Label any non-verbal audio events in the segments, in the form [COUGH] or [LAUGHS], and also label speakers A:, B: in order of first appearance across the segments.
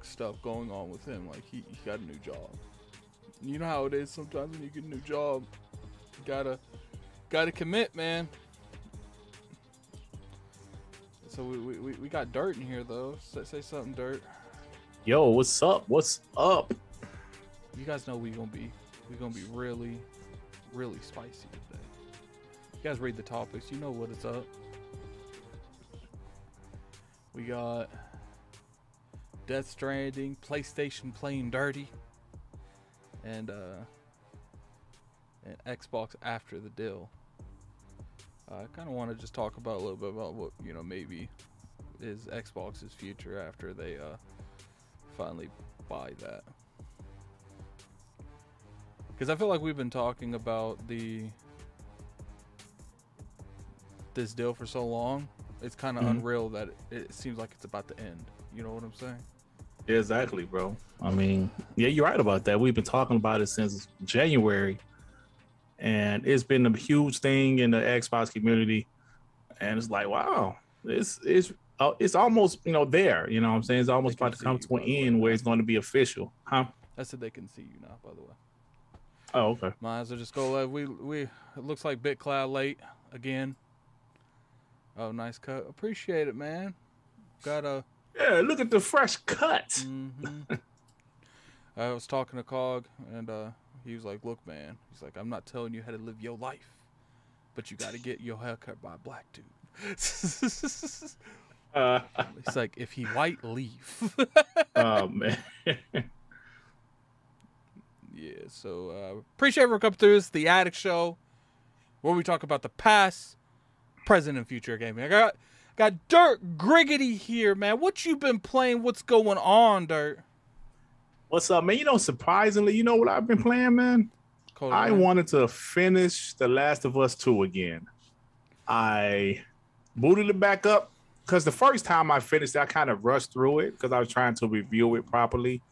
A: work stuff going on with him. Like he, he got a new job. You know how it is sometimes when you get a new job, you gotta gotta commit, man. So we, we, we- we got dirt in here though. Say, say something, dirt. Yo, what's up? What's up?
B: You guys know we gonna be we gonna be really, really spicy today. You guys read the topics. You know what it's up. We got Death Stranding, PlayStation playing dirty, and uh, and Xbox after the deal. I kind of want to just talk about a little bit about what you know maybe is Xbox's future after they uh, finally buy that. Because I feel like we've been talking about the this deal for so long. It's kind of
A: Mhm.
B: unreal that it, it seems like it's about to end. You know what I'm saying?
A: Exactly, bro. I mean, yeah, you're right about that. We've been talking about it since January, and it's been a huge thing in the Xbox community. And it's like, wow, it's it's uh, it's almost you know there. You know what I'm saying? It's almost about to come
B: you,
A: to an end where it's going to be official, huh?
B: I said they can see you now. By the way,
A: Oh, okay.
B: might as well just go. Uh, we we it looks like BitCloud late again. Oh, nice cut. Appreciate it, man. Got a.
A: Yeah, look at the fresh cut.
B: hmm [LAUGHS] I was talking to Cog, and uh, he was like, "Look, man," he's like, "I'm not telling you how to live your life, but you got to get your hair cut by a black dude." [LAUGHS]
A: Uh,
B: It's like if he white, leave.
A: oh [LAUGHS] man.
B: yeah. So uh, appreciate everyone coming through. This the Addict Show, where we talk about the past, present, and future of gaming. I got got Dirt Griggity here, man. What you been playing? What's going on, Dirt?
A: What's up, man? You know, surprisingly, you know what I've been playing, man?
B: Cold
A: I
B: man.
A: wanted to finish The Last of Us 2 again. I booted it back up because the first time I finished it, I kind of rushed through it because I was trying to review it properly.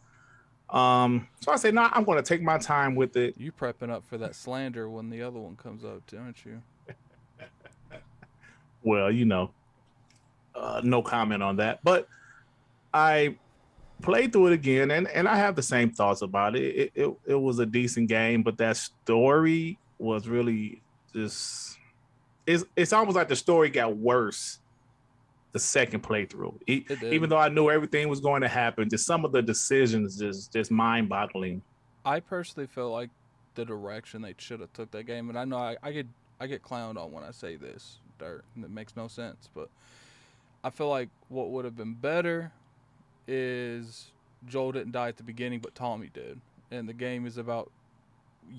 A: Um, so I said, nah, I'm going to take my time with it.
B: You prepping up for that slander when the other one comes up, aren't you? [LAUGHS]
A: Well, you know, uh, no comment on that. But I played through it again, and, and I have the same thoughts about it. It, it. it was a decent game, but that story was really just. It's, it's almost like the story got worse the second playthrough. even though I knew everything was going to happen, just some of the decisions just just mind boggling.
B: I personally feel like the direction they should have took that game, and I know I, I get I get clowned on when I say this, dirt, and it makes no sense, but I feel like what would have been better is Joel didn't die at the beginning, but Tommy did, and the game is about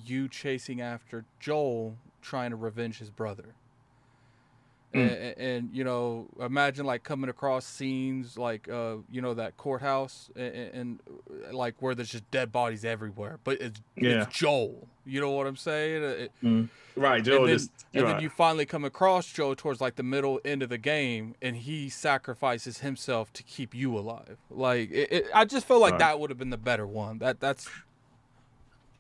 B: you chasing after Joel trying to revenge his brother. Mm. And, and, you know, imagine like coming across scenes like uh, you know that courthouse and, and, like where there's just dead bodies everywhere, but it's yeah. it's Joel. You know what I'm saying? It,
A: mm. Right, Joel.
B: And, then,
A: just,
B: and
A: right.
B: then you finally come across Joe towards like the middle end of the game, and he sacrifices himself to keep you alive. Like it, it, I just feel like right. that would have been the better one. That that's.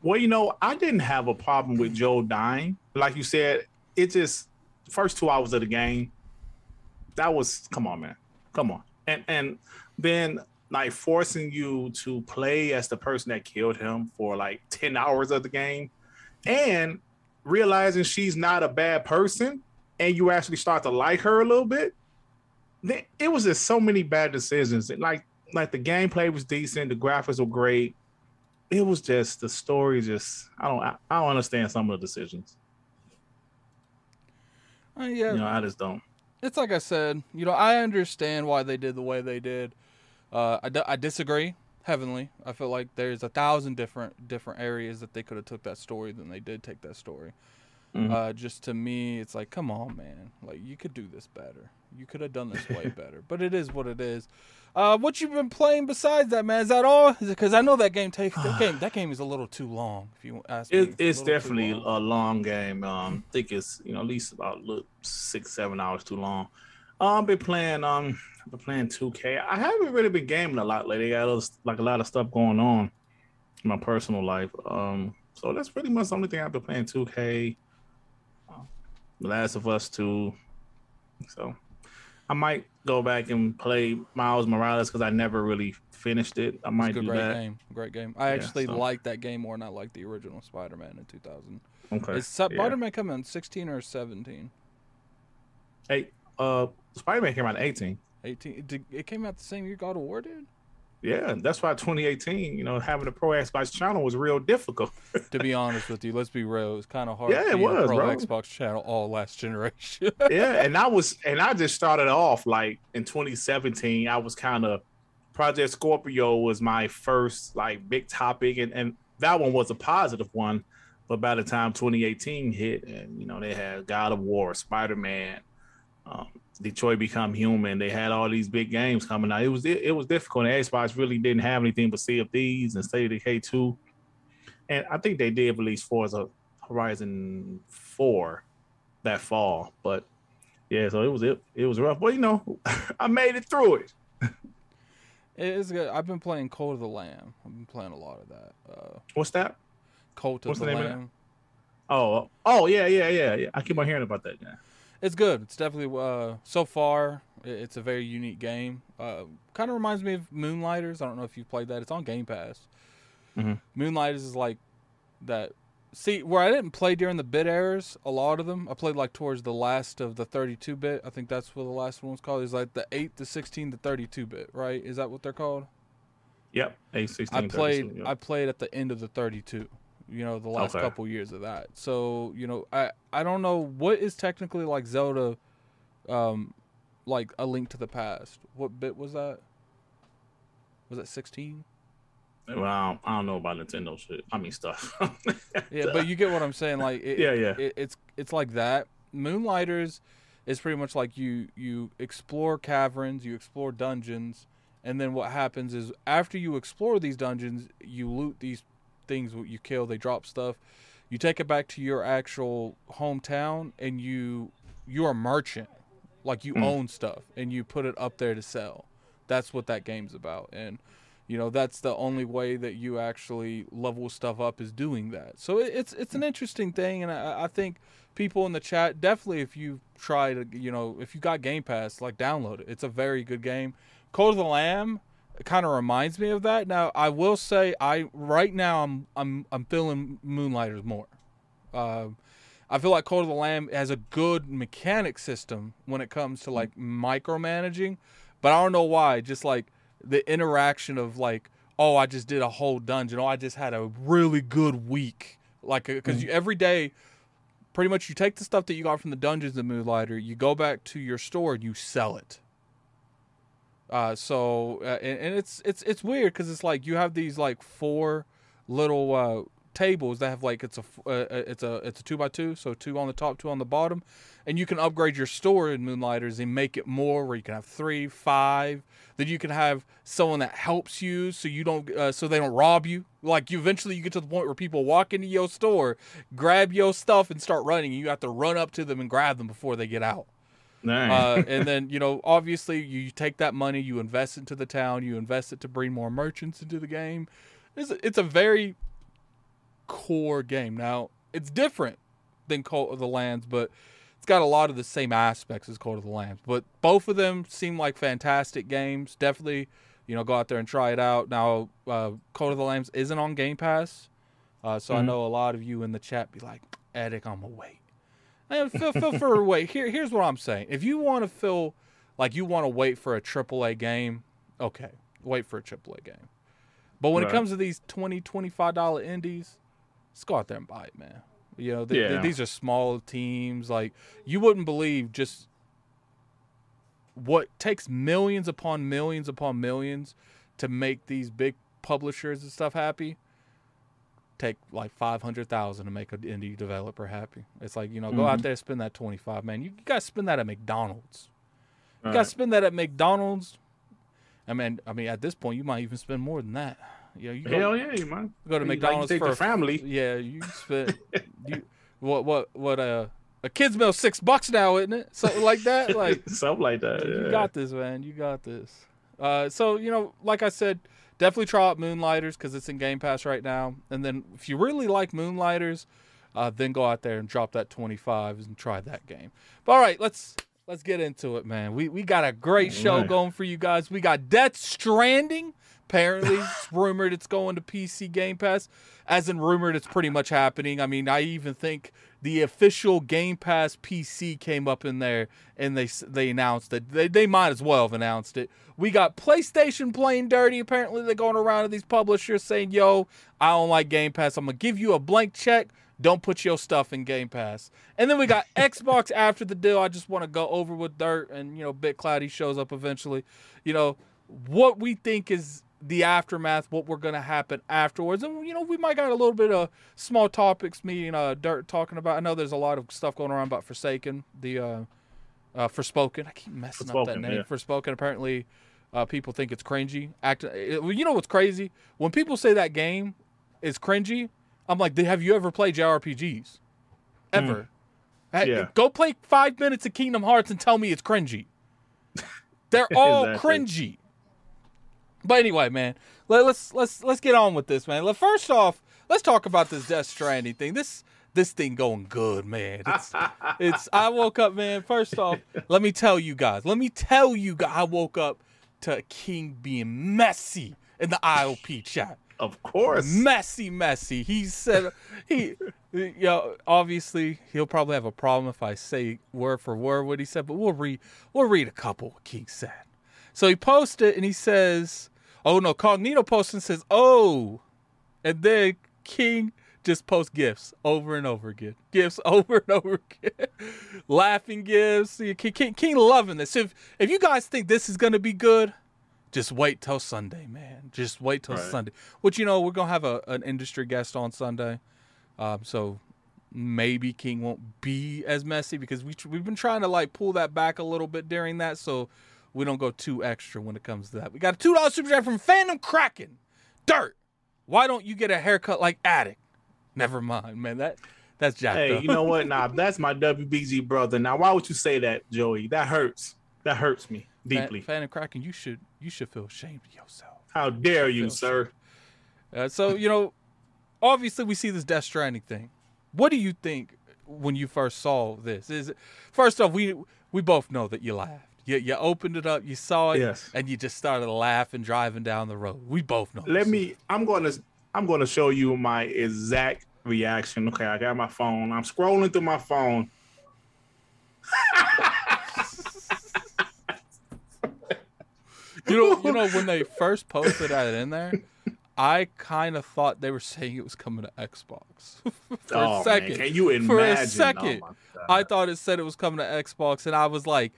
A: Well, you know, I didn't have a problem with Joel dying. Like you said, it just first two hours of the game, that was come on, man, come on, and and then like forcing you to play as the person that killed him for like ten hours of the game, and realizing she's not a bad person, and you actually start to like her a little bit. Then it was just so many bad decisions. Like like the gameplay was decent, the graphics were great. It was just the story. Just I don't I, I don't understand some of the decisions.
B: Uh, yeah,
A: you know, I just don't.
B: It's like I said, you know, I understand why they did the way they did. Uh, I, d- I disagree heavenly. I feel like there's a thousand different different areas that they could have took that story than they did take that story. Mm-hmm. Uh, just to me, it's like, come on, man, like you could do this better. You could have done this way [LAUGHS] better. But it is what it is. Uh, what you've been playing besides that, man? Is that all? Because I know that game takes that game. That game is a little too long. If you ask
A: it,
B: me,
A: it's, definitely long. a long game. Um, I think it's you know at least about look, six seven hours too long. Uh, I've been playing um, I've been playing 2K. I haven't really been gaming a lot lately. I got like a lot of stuff going on in my personal life. Um, so that's pretty much the only thing I've been playing 2K. Uh, Last of Us 2. So I might go back and play Miles Morales because I never really finished it. I might
B: do
A: great
B: that. Game, great game. I yeah, actually so. like that game more than I like the original Spider-Man in 2000. Okay. Is Spider-Man yeah. coming in 16 or 17?
A: Hey, uh, Spider-Man came out in 18.
B: 18. It came out the same year God of War did.
A: Yeah, that's why 2018, you know, having a Pro Xbox channel was real difficult.
B: to be honest with you, let's be real, it was kind of hard.
A: Yeah, it was,
B: Pro
A: bro.
B: Xbox channel all last generation. [LAUGHS]
A: yeah, and I was, and I just started off like in 2017. I was kind of Project Scorpio was my first like big topic, and and that one was a positive one. But by the time 2018 hit, and you know, they had God of War, Spider Man, um, Detroit Become Human. They had all these big games coming out. It was it, it was difficult. And Xbox really didn't have anything but Sea of Thieves and State of Decay 2. And I think they did release Forza Horizon 4 that fall. But yeah, so it was it, it was rough. But you know, [LAUGHS] I made it through it.
B: it is good. I've been playing Cult of the Lamb. I've been playing a lot of that. Uh,
A: What's that?
B: Cult of What's the, the Lamb.
A: Oh, oh yeah, yeah, yeah, yeah. I keep on hearing about that. Yeah
B: it's good. It's definitely uh, so far. It's a very unique game. Uh, kind of reminds me of Moonlighters. I don't know if you've played that. It's on Game Pass. Mm-hmm. Moonlighters is like that. See, where I didn't play during the bit errors, a lot of them, I played like towards the last of the 32 bit. I think that's what the last one was called. Is like the 8 to 16 to 32 bit, right? Is that what they're called?
A: Yep, 8, 16,
B: I played. Yep. I played at the end of the 32 you know the last okay. couple years of that. So you know i i don't know what is technically like zelda um like a link to the past. What bit was that? Was that 16
A: well I don't, know about nintendo shit. I mean stuff. [LAUGHS]
B: Yeah but you get what i'm saying. Like
A: it, yeah yeah.
B: it, it's it's like that. Moonlighters is pretty much like you you explore caverns you explore dungeons and then what happens is after you explore these dungeons you loot these things you kill, they drop stuff. You take it back to your actual hometown and you you're a merchant. Like you mm. own stuff and you put it up there to sell. That's what that game's about. And you know, that's the only way that you actually level stuff up is doing that. So it's it's an interesting thing and I, I think people in the chat definitely if you try to you know, if you got Game Pass, like download it. It's a very good game. Cult of the Lamb it kind of reminds me of that. Now, I will say, I right now I'm I'm I'm feeling Moonlighters more. Uh, I feel like Cult of the Lamb has a good mechanic system when it comes to like micromanaging, but I don't know why. Just like the interaction of like, oh, I just did a whole dungeon. Oh, I just had a really good week. Like, because mm-hmm. every day, pretty much you take the stuff that you got from the dungeons in Moonlighter, you go back to your store and you sell it. Uh, so uh, and, and, it's it's it's weird because it's like you have these like four little uh, tables that have like it's a uh, uh, it's a it's a two by two, so two on the top, two on the bottom, and you can upgrade your store in Moonlighters and make it more where you can have three, five. Then you can have someone that helps you, so you don't uh, so they don't rob you. Like you eventually you get to the point where people walk into your store, grab your stuff, and start running. And you have to run up to them and grab them before they get out. Uh, [LAUGHS] and then you know, obviously, you take that money, you invest into the town, you invest it to bring more merchants into the game. It's a, it's a very core game. Now, it's different than Cult of the Lambs, but it's got a lot of the same aspects as Cult of the Lambs. But both of them seem like fantastic games. Definitely, you know, go out there and try it out. Now, uh, Cult of the Lambs isn't on Game Pass, uh, so mm-hmm. I know a lot of you in the chat be like, "Addict, I'm gonna wait." And feel feel for a wait. Here here's what I'm saying. If you want to feel like you want to wait for a AAA game, okay, wait for a AAA game. But when right. it comes to these 20 25 dollar indies, let's go out there and buy it, man. You know, th- yeah. th- these are small teams. Like you wouldn't believe just what takes millions upon millions upon millions to make these big publishers and stuff happy take like 500,000 to make an indie developer happy. It's like, you know, go mm-hmm. out there spend that 25, man. You, you got to spend that at McDonald's. You got to spend that at McDonald's. I mean, I mean at this point you might even spend more than that.
A: Yeah, you go, Hell yeah, you might.
B: Go to McDonald's
A: like
B: for
A: a family.
B: Yeah, you spend [LAUGHS] you what what what uh a kid's meal six bucks now, isn't it? Something like that. Like [LAUGHS]
A: something like that.
B: Yeah. You got this, man. You got this. Uh, so you know, like I said, definitely try out Moonlighters because it's in Game Pass right now. And then if you really like Moonlighters, uh, then go out there and drop that 25 and try that game. But all right, let's let's get into it, man. We we got a great show going for you guys. We got Death Stranding. Apparently, [LAUGHS] it's rumored it's going to PC Game Pass. As in rumored, it's pretty much happening. I mean, I even think the official Game Pass PC came up in there and they they announced it. They, they might as well have announced it. We got PlayStation playing dirty. Apparently, they're going around to these publishers saying, "Yo, I don't like Game Pass. I'm gonna give you a blank check. Don't put your stuff in Game Pass." And then we got [LAUGHS] Xbox after the deal. I just want to go over with dirt, and you know, Bit Cloudy shows up eventually. You know what we think is the aftermath, what we're gonna happen afterwards, and you know we might got a little bit of small topics. Me and uh, Dirt talking about. I know there's a lot of stuff going around about Forsaken, the uh, uh Forspoken. I keep messing Forspoken, up that name. Yeah. Forspoken. Apparently, uh, people think it's cringy. Act. You know what's crazy? When people say that game is cringy, I'm like, have you ever played JRPGs? Ever? Mm. Yeah. Go play five minutes of Kingdom Hearts and tell me it's cringy. [LAUGHS] They're all exactly. cringy. But anyway, man, let, us let's let's get on with this, man. Let, First off, let's talk about this Death Stranding thing. This this thing going good, man. It's [LAUGHS] it's. I woke up, man. First off, let me tell you guys. Let me tell you guys. I woke up to King being messy in the ILP chat.
A: Of course,
B: messy, messy. He said he, [LAUGHS] you know, obviously he'll probably have a problem if I say word for word what he said, but we'll read we'll read a couple what King said. So he posted and he says, "Oh no!" Cognito posts and says, "Oh," and then King just posts gifts over and over again, [LAUGHS] gifts over and over again, [LAUGHS] laughing gifts. King, King, King loving this. If if you guys think this is gonna be good, just wait till Sunday, man. Just wait till right. Sunday. Which you know we're gonna have a, an industry guest on Sunday, um, so maybe King won't be as messy because we we've been trying to like pull that back a little bit during that. So we don't go too extra when it comes to that. We got a two dollar super chat from Phantom Kraken. Dirt. Why don't you get a haircut like Addict? Never mind, man. That that's Jack.
A: Hey, you know what? [LAUGHS] Nah, that's my WBG brother. Now, why would you say that, Joey? That hurts. That hurts me deeply.
B: Phantom Kraken, you should you should feel ashamed of yourself.
A: How dare you, sir?
B: Uh, so you know, obviously we see this Death Stranding thing. What do you think when you first saw this? Is it, first off, we we both know that you laughed. You, you opened it up, you saw it, yes. and you just started laughing driving down the road. We both know.
A: Let me. I'm going to. I'm going to show you my exact reaction. Okay, I got my phone. I'm scrolling through my phone.
B: You know, you know when they [LAUGHS] first posted that in there, I kind of thought they were saying it was coming to Xbox [LAUGHS] for
A: oh,
B: a second.
A: Man, can you imagine?
B: For a oh, second, oh I thought it said it was coming to Xbox, and I was like,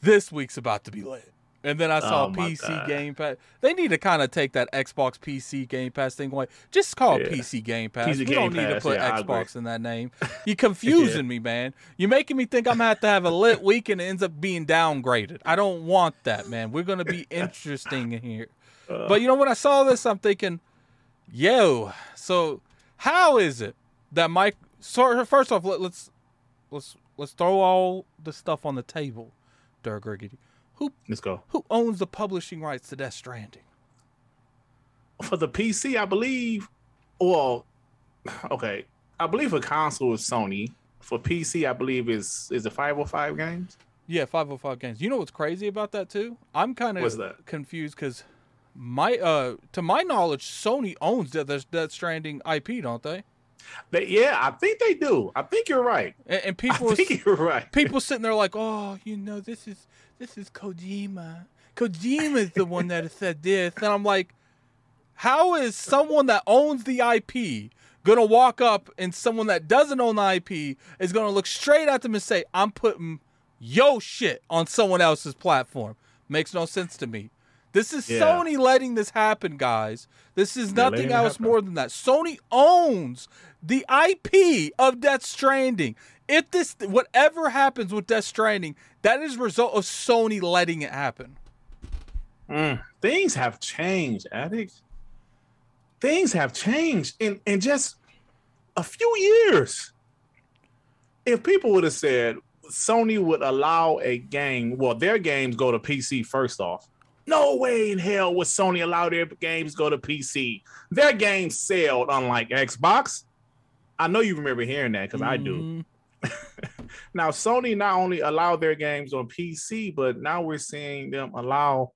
B: "This week's about to be lit." And then I saw
A: Oh,
B: PC
A: God.
B: Game Pass. They need to kind of take that Xbox PC Game Pass thing away. Just call it
A: Yeah.
B: PC Game Pass.
A: PC Game
B: don't need to put
A: yeah,
B: Xbox in that name. [LAUGHS] You're confusing me, man. You're making me think I'm gonna have to have a lit [LAUGHS] week and it ends up being downgraded. I don't want that, man. We're gonna be interesting in here.
A: Uh.
B: But you know, when I saw this, I'm thinking, yo, so how is it that Mike? So first off, let, let's let's let's throw all the stuff on the table, Dirt Griggity. Who
A: Let's go.
B: who owns the publishing rights to Death Stranding?
A: For the PC, I believe. Well, [SIGHS] okay. I believe for console is Sony. For PC, I believe is is it 505 games?
B: Yeah, 505 games. You know what's crazy about that too? I'm kind of confused because my uh to my knowledge, Sony owns Death, Death Stranding IP, don't they?
A: They, yeah, I think they do. I think you're right.
B: And, and [LAUGHS]
A: I
B: people was-
A: think you're right.
B: people sitting there like, oh, you know, this is this is Kojima. Kojima's the one that said this, and I'm like, how is someone that owns the IP gonna walk up and someone that doesn't own the IP is gonna look straight at them and say, I'm putting yo shit on someone else's platform? Makes no sense to me. This is
A: Yeah.
B: Sony letting this happen, guys. This is
A: They're
B: nothing else more than that. Sony owns the IP of Death Stranding. If this whatever happens with Death Stranding, that is a result of Sony letting it happen.
A: Mm, things have changed, addicts. Things have changed in, in just a few years. If people would have said Sony would allow a game, well, their games go to PC first off. No way in hell would Sony allow their games go to PC. Their games sailed, unlike Xbox. I know you remember hearing that because I do.
B: Mhm. [LAUGHS]
A: Now, Sony not only allowed their games on PC, but now we're seeing them allow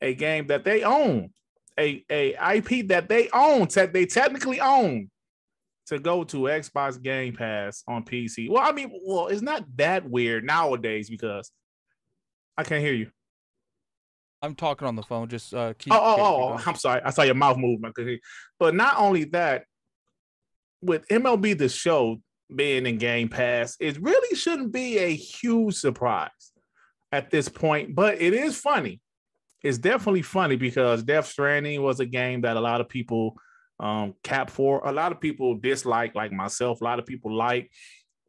A: a game that they own, a, a IP that they own, that they technically own, to go to Xbox Game Pass on PC. Well, I mean, well, it's not that weird nowadays because I can't hear you.
B: I'm talking on the phone. Just uh, keep.
A: Oh, oh,
B: keep-
A: oh,
B: going.
A: I'm sorry. I saw your mouth move. I could hear. But not only that, with MLB the show being in Game Pass, it really shouldn't be a huge surprise at this point. But it is funny. It's definitely funny because Death Stranding was a game that a lot of people um, cap for. A lot of people dislike, like myself. A lot of people like.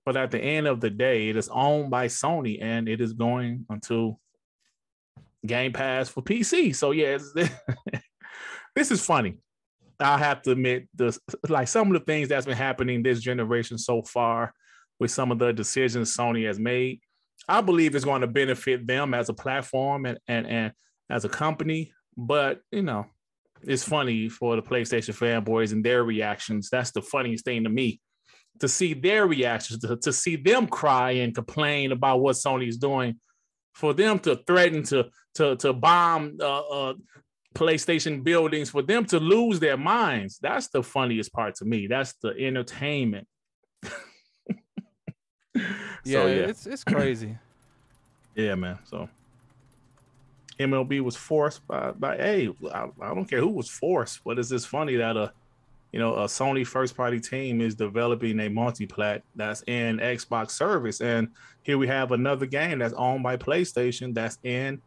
A: But at the end of the day, it is owned by Sony and it is going until Game Pass for PC. So yeah, [LAUGHS] this is funny. I have to admit, the like some of the things that's been happening this generation so far, with some of the decisions Sony has made, I believe it's going to benefit them as a platform and and and as a company. But you know, it's funny for the PlayStation fanboys and their reactions. That's the funniest thing to me to see their reactions, to, to see them cry and complain about what Sony's doing, for them to threaten to to to bomb uh, uh, PlayStation buildings, for them to lose their minds. That's the funniest part to me. That's the entertainment. [LAUGHS]
B: Yeah,
A: so,
B: it's it's crazy. [CLEARS THROAT]
A: yeah, man. So MLB was forced by by hey, I, I don't care who was forced, but it's just funny that a you know a Sony first party team is developing a multiplat that's in Xbox service, and here we have another game that's owned by PlayStation that's in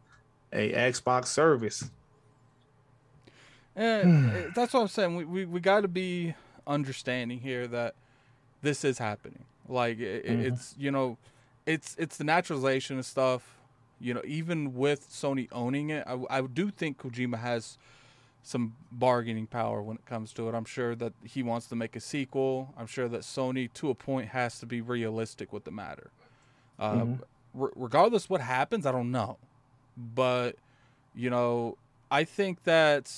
A: a Xbox service.
B: And uh, that's what I'm saying. We we, we got to be understanding here that this is happening. Like it,
A: Mhm.
B: it's you know, it's it's the naturalization of stuff. You know, even with Sony owning it, I, I do think Kojima has some bargaining power when it comes to it. I'm sure that he wants to make a sequel. I'm sure that Sony, to a point, has to be realistic with the matter. Uh,
A: Mhm.
B: re- regardless what happens, I don't know, but you know, I think that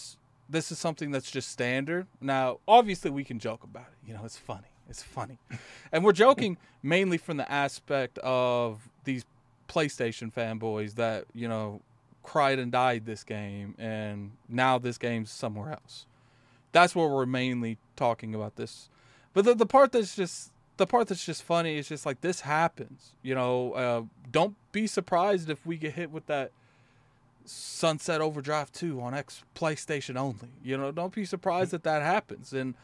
B: this is something that's just standard. Now, obviously, we can joke about it. You know, it's funny. It's funny, [LAUGHS] and we're joking mainly from the aspect of these PlayStation fanboys that you know cried and died this game, and now this game's somewhere else. That's what we're mainly talking about this But the the part that's just the part that's just funny is just like this happens. You know, uh, don't be surprised if we get hit with that Sunset Overdrive 2 on X PlayStation only. You know, don't be surprised that that happens. And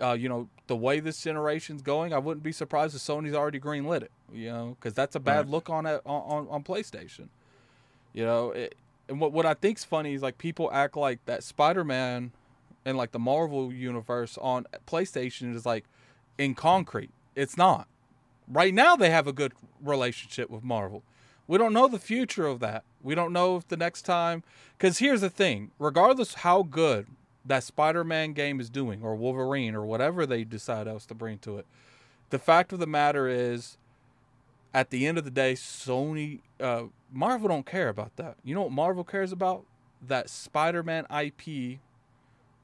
B: uh, you know, the way this generation's going, I wouldn't be surprised if Sony's already greenlit it. You know, because that's a bad
A: Right.
B: look on it on, on on PlayStation. You know, it, and what what I think's funny is like people act like that Spider-Man and like the Marvel universe on PlayStation is like in concrete. It's not. Right now they have a good relationship with Marvel. We don't know the future of that. We don't know if the next time cuz here's the thing, regardless how good that Spider-Man game is doing or Wolverine or whatever they decide else to bring to it. The fact of the matter is at the end of the day Sony uh Marvel don't care about that. You know what Marvel cares about? That Spider-Man IP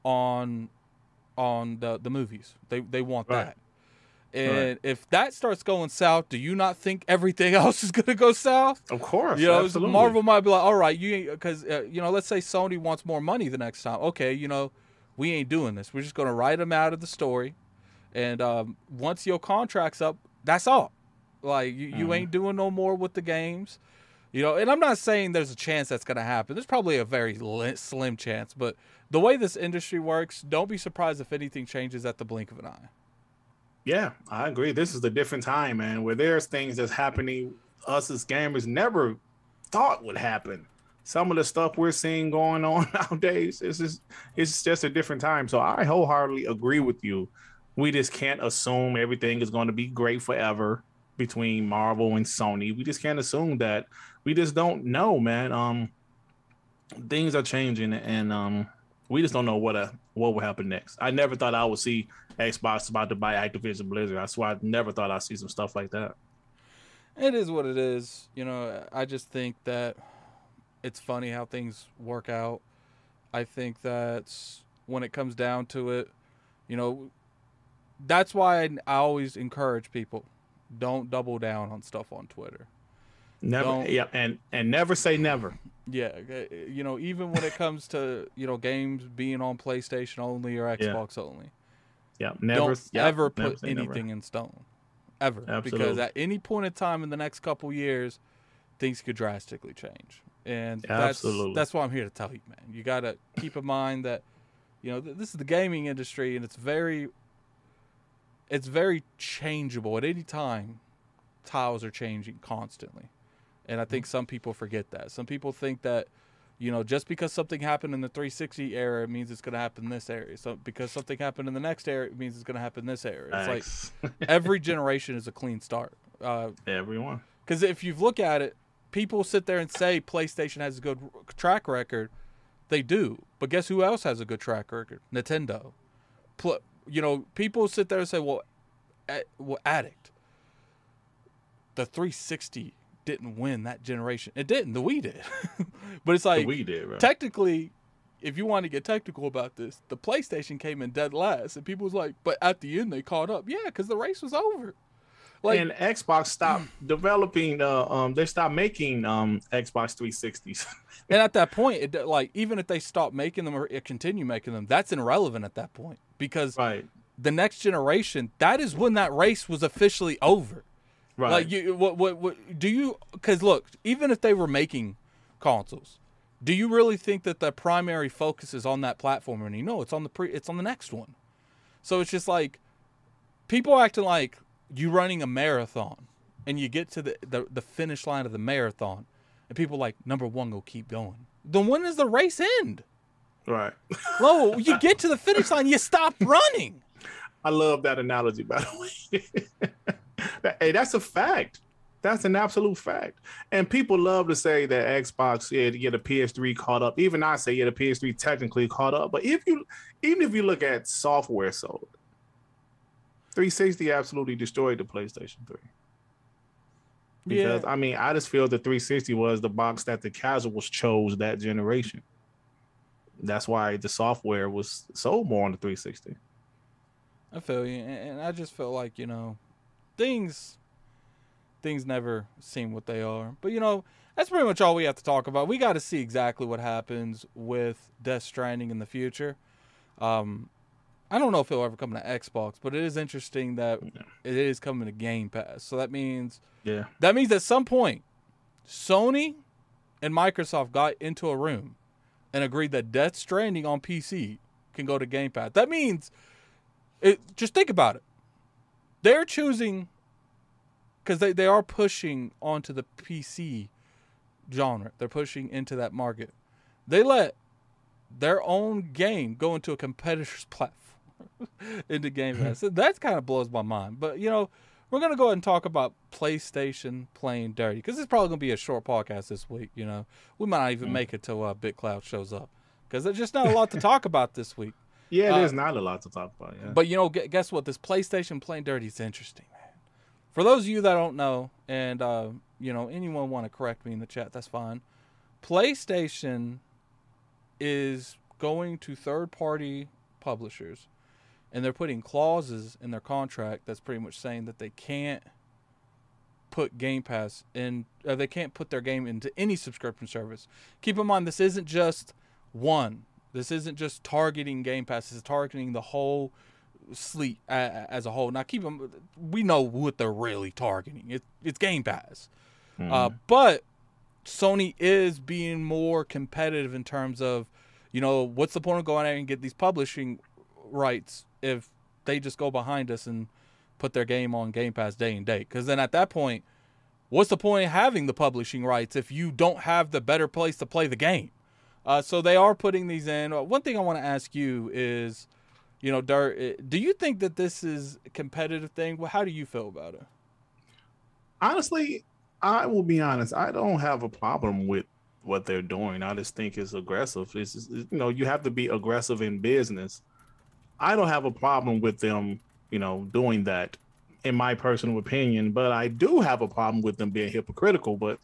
B: on on the the movies. They they want
A: Right.
B: that. And if that starts going south, do you not think everything [LAUGHS] else is going to go south?
A: Of course,
B: You know,
A: absolutely.
B: Marvel might be like, all right, you because uh, you know, let's say Sony wants more money the next time. Okay, you know, we ain't doing this. We're just going to write them out of the story, and um, once your contract's up, that's all. Like you, you
A: Mhm.
B: ain't doing no more with the games. You know, and I'm not saying there's a chance that's going to happen. There's probably a very slim chance, but the way this industry works, don't be surprised if anything changes at the blink of an eye.
A: Yeah, I agree. This is a different time, man, where there's things that's happening us as gamers never thought would happen. Some of the stuff we're seeing going on [LAUGHS] nowadays is just it's just a different time. So I wholeheartedly agree with you. We just can't assume everything is going to be great forever between Marvel and Sony. We just can't assume that. We just don't know, man. Um things are changing and um we just don't know what uh what will happen next. I never thought I would see Xbox about to buy Activision Blizzard. I swear I never thought I'd see some stuff like that.
B: It is what it is. You know, I just think that it's funny how things work out. I think that's when it comes down to it, you know, that's why I always encourage people don't double down on stuff on Twitter.
A: Never
B: Don't-
A: yeah, and and never say never.
B: Yeah, uh, you know, even when it comes to, you know, games being on PlayStation only or Xbox only.
A: Yeah, never
B: don't
A: yeah,
B: ever put
A: never.
B: anything in stone ever
A: Absolutely.
B: because at any point in time in the next couple years things could drastically change and that's
A: Absolutely.
B: that's why i'm here to tell you man you got to keep in mind that you know th- this is the gaming industry and it's very it's very changeable at any time tiles are changing constantly and i
A: Mm-hmm.
B: think some people forget that. Some people think that you know just because something happened in the 360 era it means it's going to happen in this area so because something happened in the next era it means it's going to happen in this area it's like [LAUGHS] every generation is a clean start. Because
A: everyone.
B: Because if you look at it people sit there and say playstation has a good track record. They do. But guess who else has a good track record? Nintendo. Pl- you know people sit there and say well, a- well addict. The 360 didn't win that generation it didn't the wii did [LAUGHS] but it's like
A: we did, bro.
B: technically, if you want to get technical about this, the PlayStation came in dead last, and people was like, "But at the end, they caught up." Yeah, because the race was over. Like,
A: and Xbox stopped [CLEARS THROAT] developing uh um they stopped making um Xbox 360s. [LAUGHS]
B: and at that point, it like even if they stop making them or continue making them, that's irrelevant at that point because
A: right.
B: the next generation, that is when that race was officially over.
A: Right.
B: Like you, what, what, what do you? Because look, even if they were making consoles, do you really think that the primary focus is on that platform? And you know, it's on the pre, it's on the next one. So it's just like people acting like you running a marathon, and you get to the the, the finish line of the marathon, and people like number one go keep going. Then when does the race end?
A: right.
B: Lo, you get to the finish line, you stop running. [LAUGHS]
A: I love that analogy, by the way. [LAUGHS] That- hey, that's a fact. That's an absolute fact. And people love to say that Xbox, yeah, to get a PS3 caught up. Even I say, yeah, the PS3 technically caught up. But if you, even if you look at software sold, 360 absolutely destroyed the PlayStation 3. Because I mean, I just feel the 360 was the box that the casuals chose that generation. That's why the software was sold more on the 360.
B: I feel you, and and I just feel like you know, things, things never seem what they are. But you know, that's pretty much all we have to talk about. We got to see exactly what happens with Death Stranding in the future. Um, I don't know if it'll ever come to Xbox, but it is interesting that
A: Yeah.
B: it is coming to Game Pass. So that means
A: Yeah.
B: that means at some point, Sony and Microsoft got into a room and agreed that Death Stranding on PC can go to Game Pass. That means, it, just think about it. They're choosing because they, they are pushing onto the PC genre. They're pushing into that market. They let their own game go into a competitor's [LAUGHS] platform into Game Pass. so [LAUGHS] that kind of blows my mind. But you know, we're gonna go ahead and talk about PlayStation playing dirty because it's probably gonna be a short podcast this week. You know, we might not even
A: Mm.
B: make it till uh, BitCloud shows up because there's just not a lot to talk about this week.
A: Yeah,
B: Uh,
A: there's not a lot to talk about. Yeah.
B: But you know, guess what? This PlayStation playing dirty is interesting, man. For those of you that don't know, and uh, you know, anyone want to correct me in the chat, that's fine. PlayStation is going to third-party publishers, and they're putting clauses in their contract that's pretty much saying that they can't put Game Pass in, uh, they can't put their game into any subscription service. Keep in mind, this isn't just one. This isn't just targeting Game Pass. It's targeting the whole a- as a whole. Now, keep them. We know what they're really targeting. It, it's Game Pass. Uh,
A: Mhm.
B: but Sony is being more competitive in terms of, you know, what's the point of going out and get these publishing rights if they just go behind us and put their game on Game Pass day and date? Because then at that point, what's the point of having the publishing rights if you don't have the better place to play the game? Uh, so they are putting these in. Uh, One thing I want to ask you is, you know, Dirt, uh, do you think that this is a competitive thing? Well, how do you feel about it?
A: honestly, I will be honest. I don't have a problem with what they're doing. I just think it's aggressive. It's just- you know you have to be aggressive in business. I don't have a problem with them, you know, doing that. In my personal opinion, but I do have a problem with them being hypocritical. But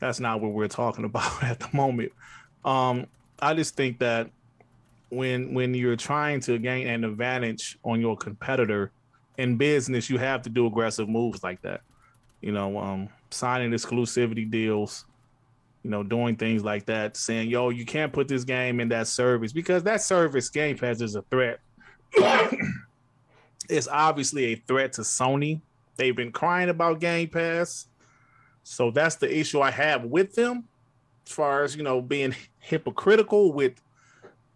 A: that's not what we're talking [LAUGHS] about at the moment. Um, I just think that when when you're trying to gain an advantage on your competitor in business, you have to do aggressive moves like that you know, um, signing exclusivity deals, you know, doing things like that, saying, yo, you can't put this game in that service because that service Game Pass is a threat. [COUGHS] it's obviously a threat to Sony. They've been crying about Game Pass. So that's the issue I have with them as far as, you know, being hypocritical with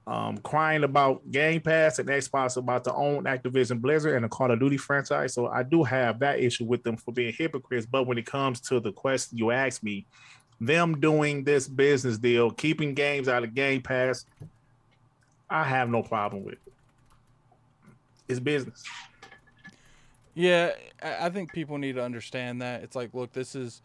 A: um, crying about Game Pass and Xbox about to own Activision Blizzard and the Call of Duty franchise. So I do have that issue with them for being hypocrites. But when it comes to the question you asked me, them doing this business deal, keeping games out of Game Pass, I have no problem with it. It's business.
B: Yeah, I think people need to understand that. It's like, look, this is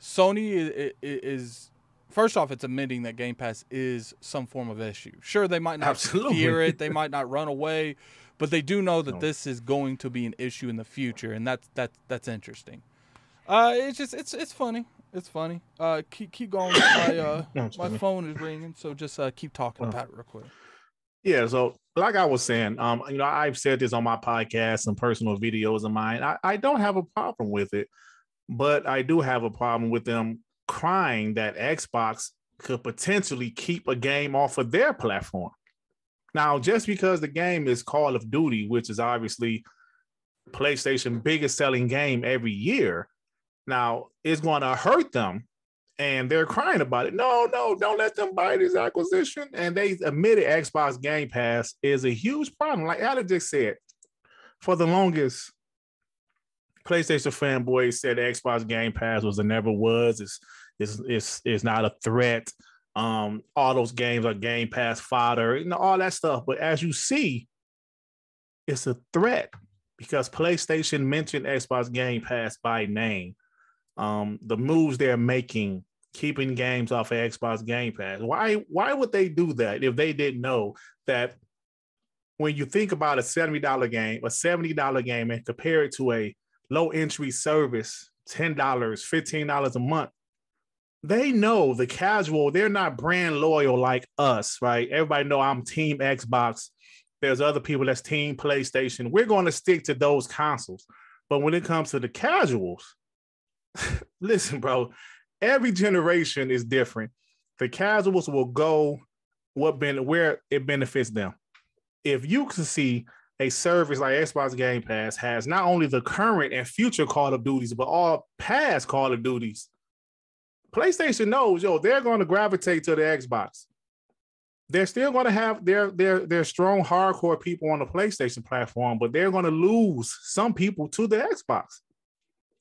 B: Sony is first off, it's admitting that Game Pass is some form of issue. Sure, they might not
A: Absolutely.
B: fear it, they [LAUGHS] might not run away, but they do know that
A: No.
B: this is going to be an issue in the future, and that's that's that's interesting. Uh, it's just it's it's funny. It's funny. Uh, keep keep going. [COUGHS] My uh,
A: No,
B: my phone is ringing, so just uh, keep talking
A: Oh.
B: about it real quick.
A: Yeah, so like I was saying, um, you know, I've said this on my podcast and personal videos of mine. I, I don't have a problem with it, but I do have a problem with them crying that Xbox could potentially keep a game off of their platform. Now, just because the game is Call of Duty, which is obviously PlayStation biggest selling game every year, now it's going to hurt them and they're crying about it. No, no, don't let them buy this acquisition. And they admitted Xbox Game Pass is a huge problem. Like Alex just said, for the longest, PlayStation fanboys said Xbox Game Pass was and never was. It's it's it's it's not a threat. Um, all those games are Game Pass fodder, know, all that stuff. But as you see, it's a threat because PlayStation mentioned Xbox Game Pass by name um, the moves they're making, keeping games off of Xbox Game Pass. Why why would they do that if they didn't know that when you think about a $70 game, a $70 game, and compare it to a low entry service, $10, $15 a month, they know the casual, they're not brand loyal like us, right? Everybody know I'm team Xbox. There's other people that's team PlayStation. We're going to stick to those consoles. But when it comes to the casuals, [LAUGHS] listen, bro, every generation is different. The casuals will go what ben- where it benefits them. If you can see a service like Xbox Game Pass has not only the current and future Call of Duties, but all past Call of Duties, PlayStation knows, yo, they're going to gravitate to the Xbox. They're still going to have their their their strong hardcore people on the PlayStation platform, but they're going to lose some people to the Xbox.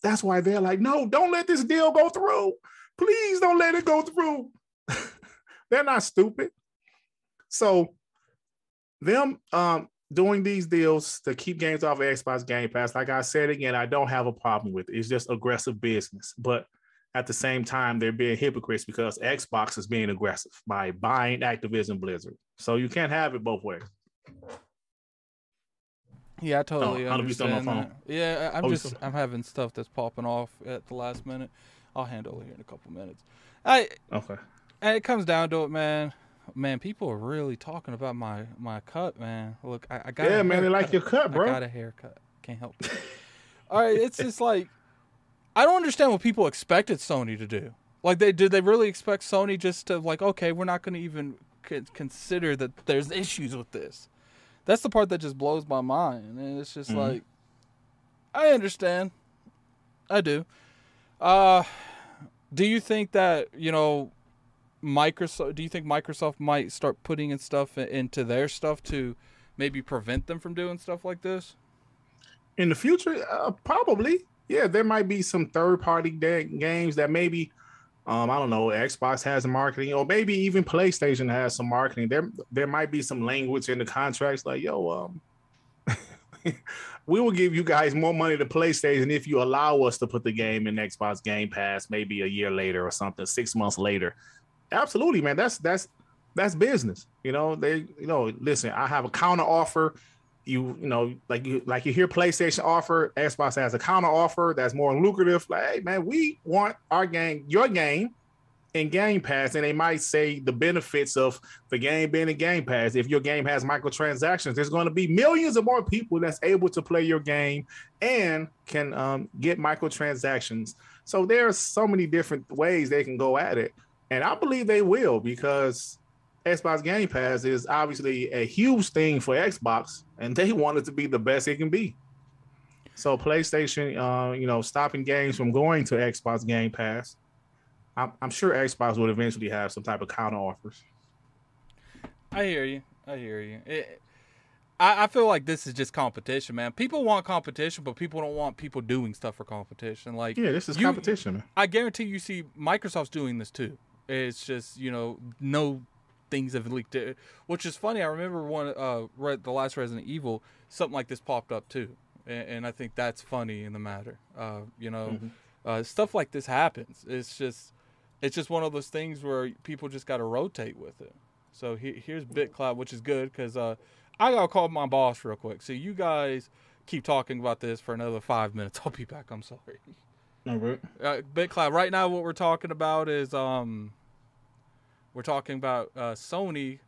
A: That's why they're like, no, don't let this deal go through. Please don't let it go through. [LAUGHS] they're not stupid. So them um doing these deals to keep games off of Xbox Game Pass, like I said again, I don't have a problem with it. It's just aggressive business. But at the same time, they're being hypocrites because Xbox is being aggressive by buying Activision Blizzard. So you can't have it both ways.
B: Yeah, I totally oh, understand that. Yeah, I'm oh, just I'm having stuff that's popping off at the last minute. I'll handle it here in a couple minutes. I
A: okay.
B: And it comes down to it, man. Man, people are really talking about my my cut, man. Look, I, I got
A: yeah, man. They like your cut, bro.
B: I got a haircut. Can't help it. All right, it's just like I don't understand what people expected Sony to do. Like, they did they really expect Sony just to like, okay, we're not going to even consider that there's issues with this. That's the part that just blows my mind, and it's just mm-hmm. like, I understand, I do. Uh, do you think that you know Microsoft? Do you think Microsoft might start putting in stuff into their stuff to maybe prevent them from doing stuff like this?
A: In the future, uh, probably yeah, there might be some third party games that maybe um, I don't know, Xbox has marketing, or maybe even PlayStation has some marketing. There, there might be some language in the contracts like, yo, um, [LAUGHS] we will give you guys more money to PlayStation if you allow us to put the game in Xbox Game Pass maybe a year later or something, six months later. Absolutely, man. That's that's that's business. You know, they, you know, listen, I have a counter offer you you know like you like you hear PlayStation offer, Xbox has a counter offer that's more lucrative. Like, hey man, we want our game, your game, in Game Pass, and they might say the benefits of the game being in Game Pass. If your game has microtransactions, there's going to be millions of more people that's able to play your game and can um, get microtransactions. So there are so many different ways they can go at it, and I believe they will because Xbox Game Pass is obviously a huge thing for Xbox, and they want it to be the best it can be. So PlayStation, uh, you know, stopping games from going to Xbox Game Pass, I'm, I'm sure Xbox would eventually have some type of counter offers.
B: I hear you. I hear you. It, I, I feel like this is just competition, man. People want competition, but people don't want people doing stuff for competition. Like,
A: yeah, this is you, competition. Man.
B: I guarantee you see Microsoft's doing this too. It's just you know no things have leaked. It, which is funny. I remember one uh read the last Resident Evil, something like this popped up too, and, and I think that's funny in the matter. Uh, you know, mm-hmm. uh, stuff like this happens. It's just it's just one of those things where people just got to rotate with it. So he, here's BitCloud, which is good because uh, I gotta call my boss real quick. So you guys keep talking about this for another five minutes. [LAUGHS] I'll be back. I'm sorry.
A: No, right.
B: Uh, BitCloud. Right now, what we're talking about is um, we're talking about uh, Sony,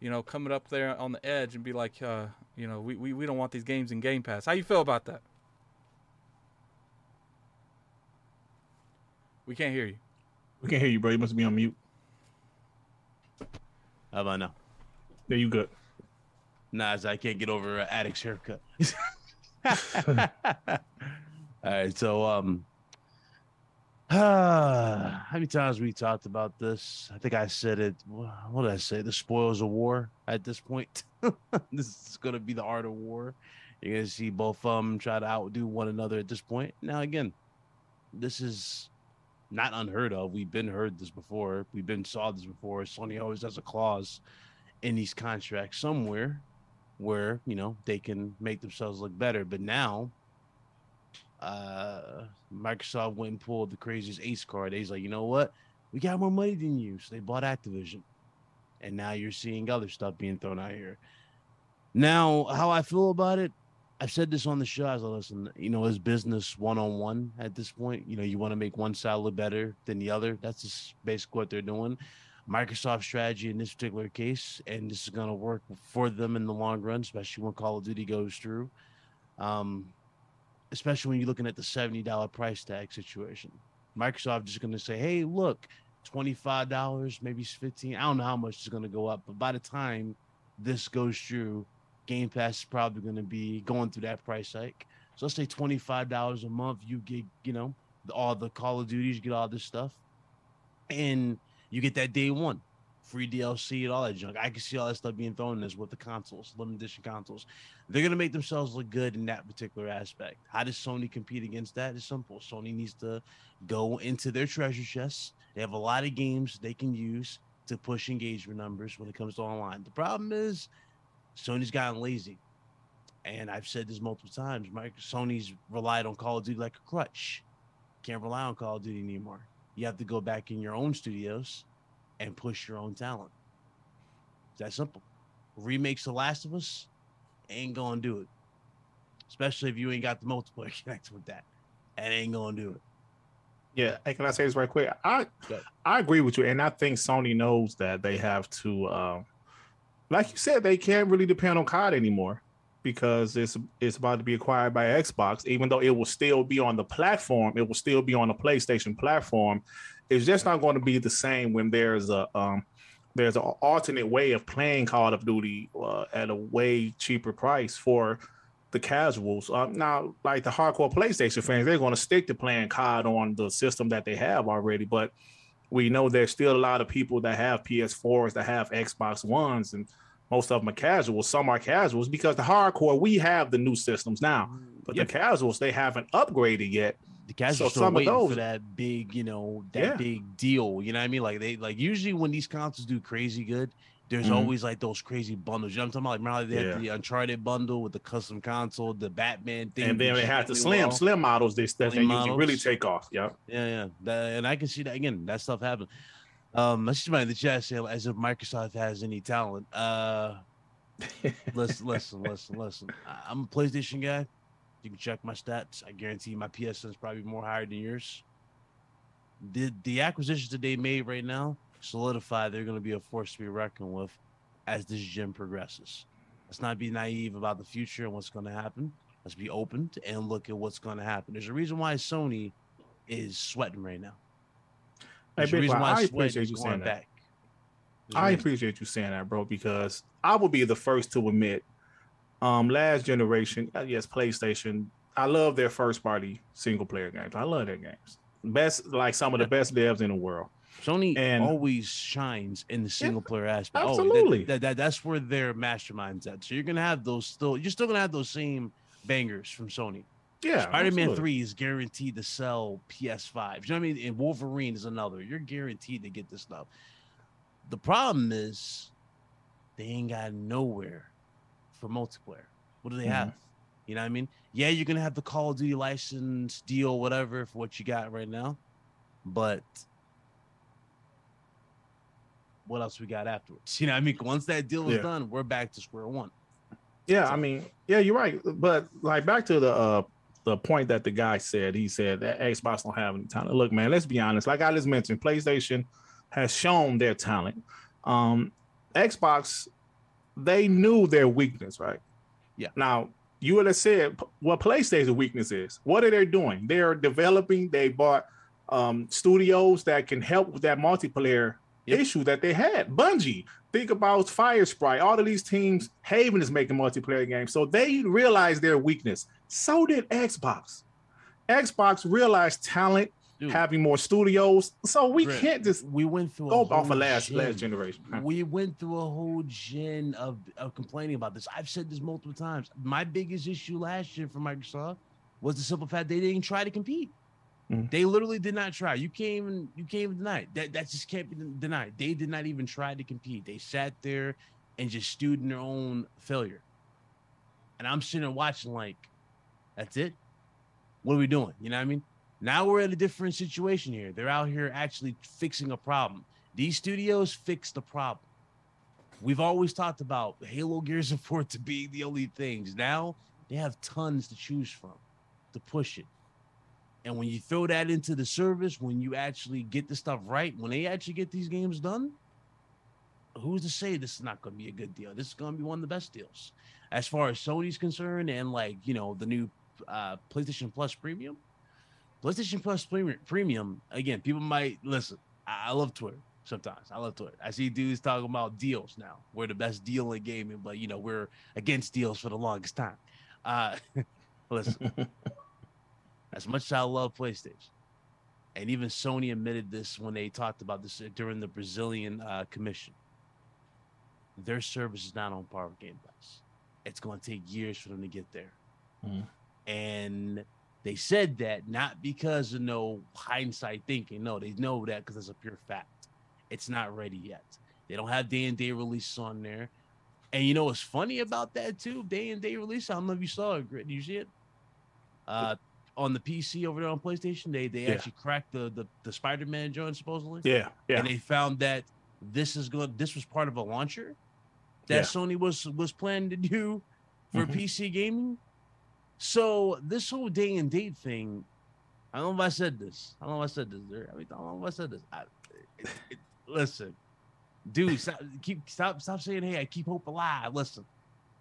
B: you know, coming up there on the edge and be like, uh, you know, we, we, we don't want these games in Game Pass. How you feel about that? We can't hear you.
A: We can't hear you, bro. You must be on mute.
C: How about now?
A: There you go.
C: Nah, I can't get over uh, Addict's haircut. [LAUGHS] [LAUGHS] All right, so um, [SIGHS] how many times we talked about this? I think I said it. What did I say? The spoils of war at this point. [LAUGHS] this is going to be the art of war. You're going to see both of them try to outdo one another at this point. Now, again, this is not unheard of. We've been heard this before. We've been saw this before. Sony always has a clause in these contracts somewhere where, you know, they can make themselves look better. But now uh, Microsoft went and pulled the craziest ace card. They's like, you know what? We got more money than you. So they bought Activision. And now you're seeing other stuff being thrown out here. Now, how I feel about it, I've said this on the show I listen, you know, as business one on one at this point, you know, you want to make one side look better than the other. That's just basically what they're doing. Microsoft strategy in this particular case, and this is going to work for them in the long run, especially when Call of Duty goes through. Um, especially when you're looking at the $70 price tag situation. Microsoft is going to say, hey, look, $25, maybe 15 I don't know how much is going to go up, but by the time this goes through, Game Pass is probably going to be going through that price hike. So let's say twenty five dollars a month. You get you know all the Call of Duties, you get all this stuff, and you get that day one free DLC and all that junk. I can see all that stuff being thrown in this with the consoles, limited edition consoles. They're gonna make themselves look good in that particular aspect. How does Sony compete against that? It's simple. Sony needs to go into their treasure chests. They have a lot of games they can use to push engagement numbers when it comes to online. The problem is Sony's gotten lazy. And I've said this multiple times. Mike Sony's relied on Call of Duty like a crutch. Can't rely on Call of Duty anymore. You have to go back in your own studios and push your own talent. It's that simple. Remakes The Last of Us ain't gonna do it. Especially if you ain't got the multiplayer [LAUGHS] connected with that. And ain't gonna do it.
A: Yeah, hey, can I say this right quick? I I agree with you, and I think Sony knows that they have to, um, like you said, they can't really depend on COD anymore because it's it's about to be acquired by Xbox. Even though it will still be on the platform, it will still be on the PlayStation platform. It's just not going to be the same when there's a um, there's an alternate way of playing Call of Duty uh, at a way cheaper price for the casuals. Uh, now, like the hardcore PlayStation fans, they're going to stick to playing COD on the system that they have already. But we know there's still a lot of people that have PS4s, that have Xbox Ones, and most of them are casuals. Some are casuals because the hardcore we have the new systems now, but yep. the casuals they haven't upgraded yet.
C: The casuals so still waiting those, for that big, you know, that yeah. big deal. You know what I mean? Like they like usually when these consoles do crazy good, there's mm-hmm. always like those crazy bundles. You know what I'm talking about? Like remember they yeah. the Uncharted bundle with the custom console, the Batman thing,
A: and then they had the slim well. slim models. They that they models. really take off. Yeah,
C: yeah, yeah. That, and I can see that again. That stuff happen. Um, let's just mind the chat say as if Microsoft has any talent. Uh, [LAUGHS] listen, listen, listen, listen. I'm a PlayStation guy. You can check my stats. I guarantee my PSN is probably more higher than yours. The the acquisitions that they made right now solidify they're going to be a force to be reckoned with as this gym progresses. Let's not be naive about the future and what's going to happen. Let's be open and look at what's going to happen. There's a reason why Sony is sweating right now.
A: There's hey, a reason why I appreciate you saying that. I appreciate you saying that, bro, because I will be the first to admit, um, last generation, uh, yes, PlayStation, I love their first party single player games. I love their games. Best, like some of the best devs in the world.
C: Sony and, always shines in the single player aspect.
A: Absolutely.
C: Oh, that, that, that, that's where their masterminds at. So you're gonna have those still. You're still gonna have those same bangers from Sony.
A: Yeah.
C: Spider-Man Three is guaranteed to sell PS5. You know what I mean? And Wolverine is another. You're guaranteed to get this stuff. The problem is they ain't got nowhere for multiplayer. What do they mm-hmm. have? You know what I mean? Yeah, you're gonna have the Call of Duty license deal, whatever, for what you got right now, but what else we got afterwards. [LAUGHS] You know, I mean, once that deal is yeah. done, we're back to square one.
A: Yeah, so. I mean, yeah, you're right. But like back to the uh the point that the guy said, he said that Xbox don't have any talent. Look, man, let's be honest. Like I just mentioned, PlayStation has shown their talent. Um, Xbox, they knew their weakness, right?
C: Yeah.
A: Now you would have said what PlayStation weakness is. What are they doing? They are developing. They bought um, studios that can help with that multiplayer yep. issue that they had. Bungie, think about Firesprite, all of these teams. Haven is making multiplayer games, so they realized their weakness. So did Xbox. Xbox realized talent, Dude, having more studios. So we can't just
C: we went through
A: go off of last gen. last generation. [LAUGHS]
C: We went through a whole gen of, of complaining about this. I've said this multiple times. My biggest issue last year for Microsoft was the simple fact they didn't try to compete. Mm-hmm. They literally did not try. You can't even you can't even deny it. that. That just can't be denied. They did not even try to compete. They sat there and just stewed in their own failure. And I'm sitting there watching like, that's it. What are we doing? You know what I mean? Now we're in a different situation here. They're out here actually fixing a problem. These studios fix the problem. We've always talked about Halo Gears of War to be the only things. Now they have tons to choose from to push it. And when you throw that into the service, when you actually get the stuff right, when they actually get these games done, who's to say this is not going to be a good deal? This is going to be one of the best deals. As far as Sony's concerned, and like, you know, the new uh, PlayStation Plus Premium, PlayStation Plus Premium, again, people might listen. I, love Twitter. Sometimes I love Twitter. I see dudes talking about deals now. We're the best deal in gaming, but you know we're against deals for the longest time. Uh, [LAUGHS] listen, [LAUGHS] as much as I love PlayStation, and even Sony admitted this when they talked about this during the Brazilian uh, commission, their service is not on par with Game Pass. It's going to take years for them to get there,
A: Mhm.
C: and they said that not because of no hindsight thinking. No, they know that because it's a pure fact. It's not ready yet. They don't have day and day releases on there. And you know what's funny about that too? Day and day release. I don't know if you saw it. Did you see it? Uh, on the PC over there on PlayStation, they they
A: Yeah.
C: actually cracked the the, the Spider Man joint supposedly,
A: Yeah, yeah.
C: and they found that this is good. This was part of a launcher that
A: Yeah.
C: Sony was was planning to do for
A: Mhm.
C: PC gaming. So this whole day and date thing, I don't know if I said this. I don't know if I said this. I mean, I don't know if I said this. I, it, it, listen, dude, stop, keep stop stop saying, "Hey, I keep hope alive." Listen,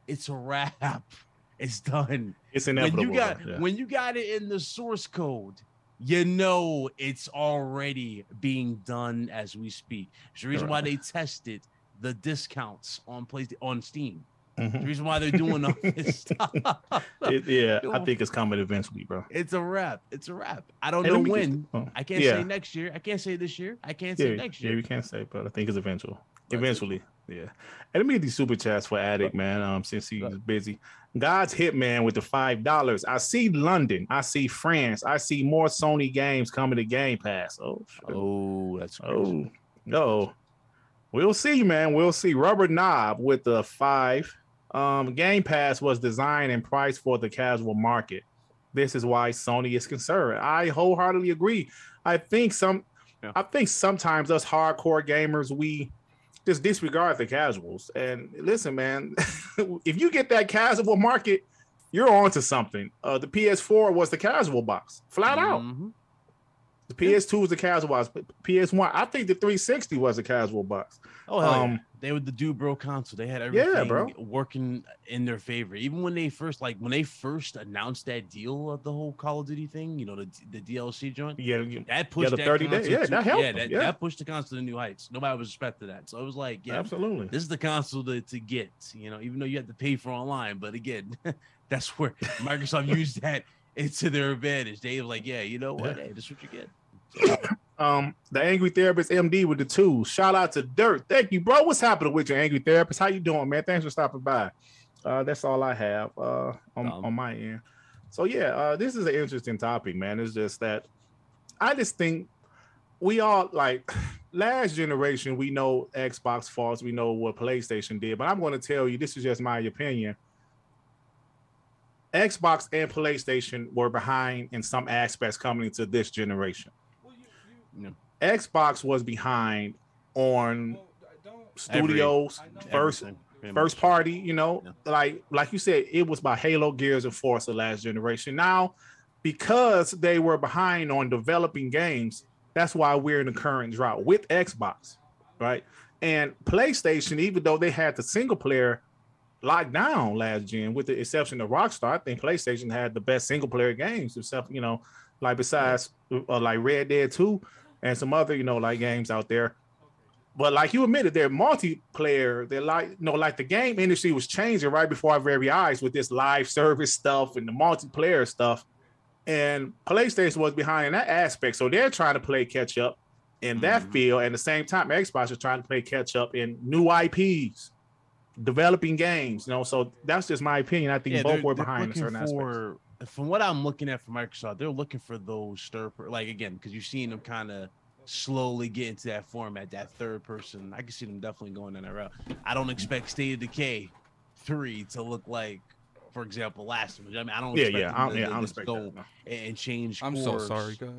C: it's a wrap. [LAUGHS] It's done.
A: It's inevitable.
C: When you got
A: yeah.
C: when you got it in the source code, you know it's already being done as we speak. It's the reason why they tested the discounts on PlayStation on Steam. The
A: Mhm.
C: reason why they're doing all [LAUGHS] this stuff.
A: It- yeah, I think it's coming eventually, bro.
C: It's a wrap. It's a wrap. I don't
A: Hey,
C: know
A: let me get-
C: when.
A: oh,
C: I can't
A: yeah.
C: say next year. I can't say this year. I can't
A: Yeah,
C: say next year.
A: yeah, you can't say, but I think it's eventual. Eventually, yeah. And let me get these super chats for Addict, man. Um, since he's busy. God's hitman with the five dollars. I see London. I see France. I see more Sony games coming to Game Pass. Oh, shit.
C: Oh, that's crazy.
A: Oh, no. We'll see, man. We'll see. Rubber Knob with the five. Um, Game Pass was designed and priced for the casual market. This is why Sony is concerned. I wholeheartedly agree. I think some
C: Yeah.
A: I think sometimes us hardcore gamers, we just disregard the casuals. And listen, man, [LAUGHS] if you get that casual market, you're onto something. Uh, the PS4 was the casual box, flat out.
C: Mhm.
A: The PS2 was the casual box. PS1, I think the 360 was a casual box.
C: Oh, hell yeah. They were the do bro console. They had
A: Yeah,
C: everything
A: bro.
C: working in their favor. Even when they first like when they first announced that deal of the whole Call of Duty thing, you know, the the DLC joint.
A: Yeah, you-
C: That pushed
A: the
C: that
A: 30 days.
C: console
A: Yeah,
C: to-
A: that helped
C: yeah, that,
A: yeah.
C: that pushed the console to new heights. Nobody was expecting that. So it was like, yeah,
A: absolutely.
C: this is the console to, to get, you know, even though you had to pay for online. But again, [LAUGHS] that's where [LAUGHS] Microsoft used that into their advantage. They were like, yeah, you know what?
A: Yeah.
C: Hey, this is what you get.
A: Um, the Angry Therapist MD with the two. Shout out to Dirt. Thank you, bro. What's happening with your Angry Therapist? How you doing, man? Thanks for stopping by. Uh, that's all I have uh on,
C: Um,
A: on my end. So yeah, uh, this is an interesting topic, man. It's just that I just think we all like [SIGHS] last generation. We know Xbox faults. We know what PlayStation did, but I'm going to tell you this is just my opinion. Xbox and PlayStation were behind in some aspects coming into this generation.
C: Yeah.
A: Xbox was behind on studios first first party, you know,
C: Yeah.
A: like like you said, it was by Halo, Gears, and Forza last generation. Now, because they were behind on developing games, that's why we're in the current drought with Xbox, right? And PlayStation, even though they had the single player locked down last gen, with the exception of Rockstar, I think PlayStation had the best single player games, except you know, like besides uh, like Red Dead 2 and some other, you know, like games out there. But like you admitted, they're multiplayer. They're like, you know, like the game industry was changing right before our very eyes with this live service stuff and the multiplayer stuff. And PlayStation was behind in that aspect. So they're trying to play catch up in that
C: Mhm.
A: field. And at the same time, Xbox is trying to play catch up in new IPs, developing games. You know, so that's just my opinion. I think
C: Yeah,
A: both were behind in certain aspects.
C: For, From what I'm looking at for Microsoft, they're looking for those stir, like again, because you're seeing them kind of slowly get into that format, that third person. I can see them definitely going in that route. I don't expect State of Decay three to look like, for example, last one. I mean, I don't.
A: Yeah,
C: expect
A: yeah, I'm, yeah, I don't
C: just
A: expect
C: go
A: that. no.
C: and and change.
B: I'm so sorry, guys.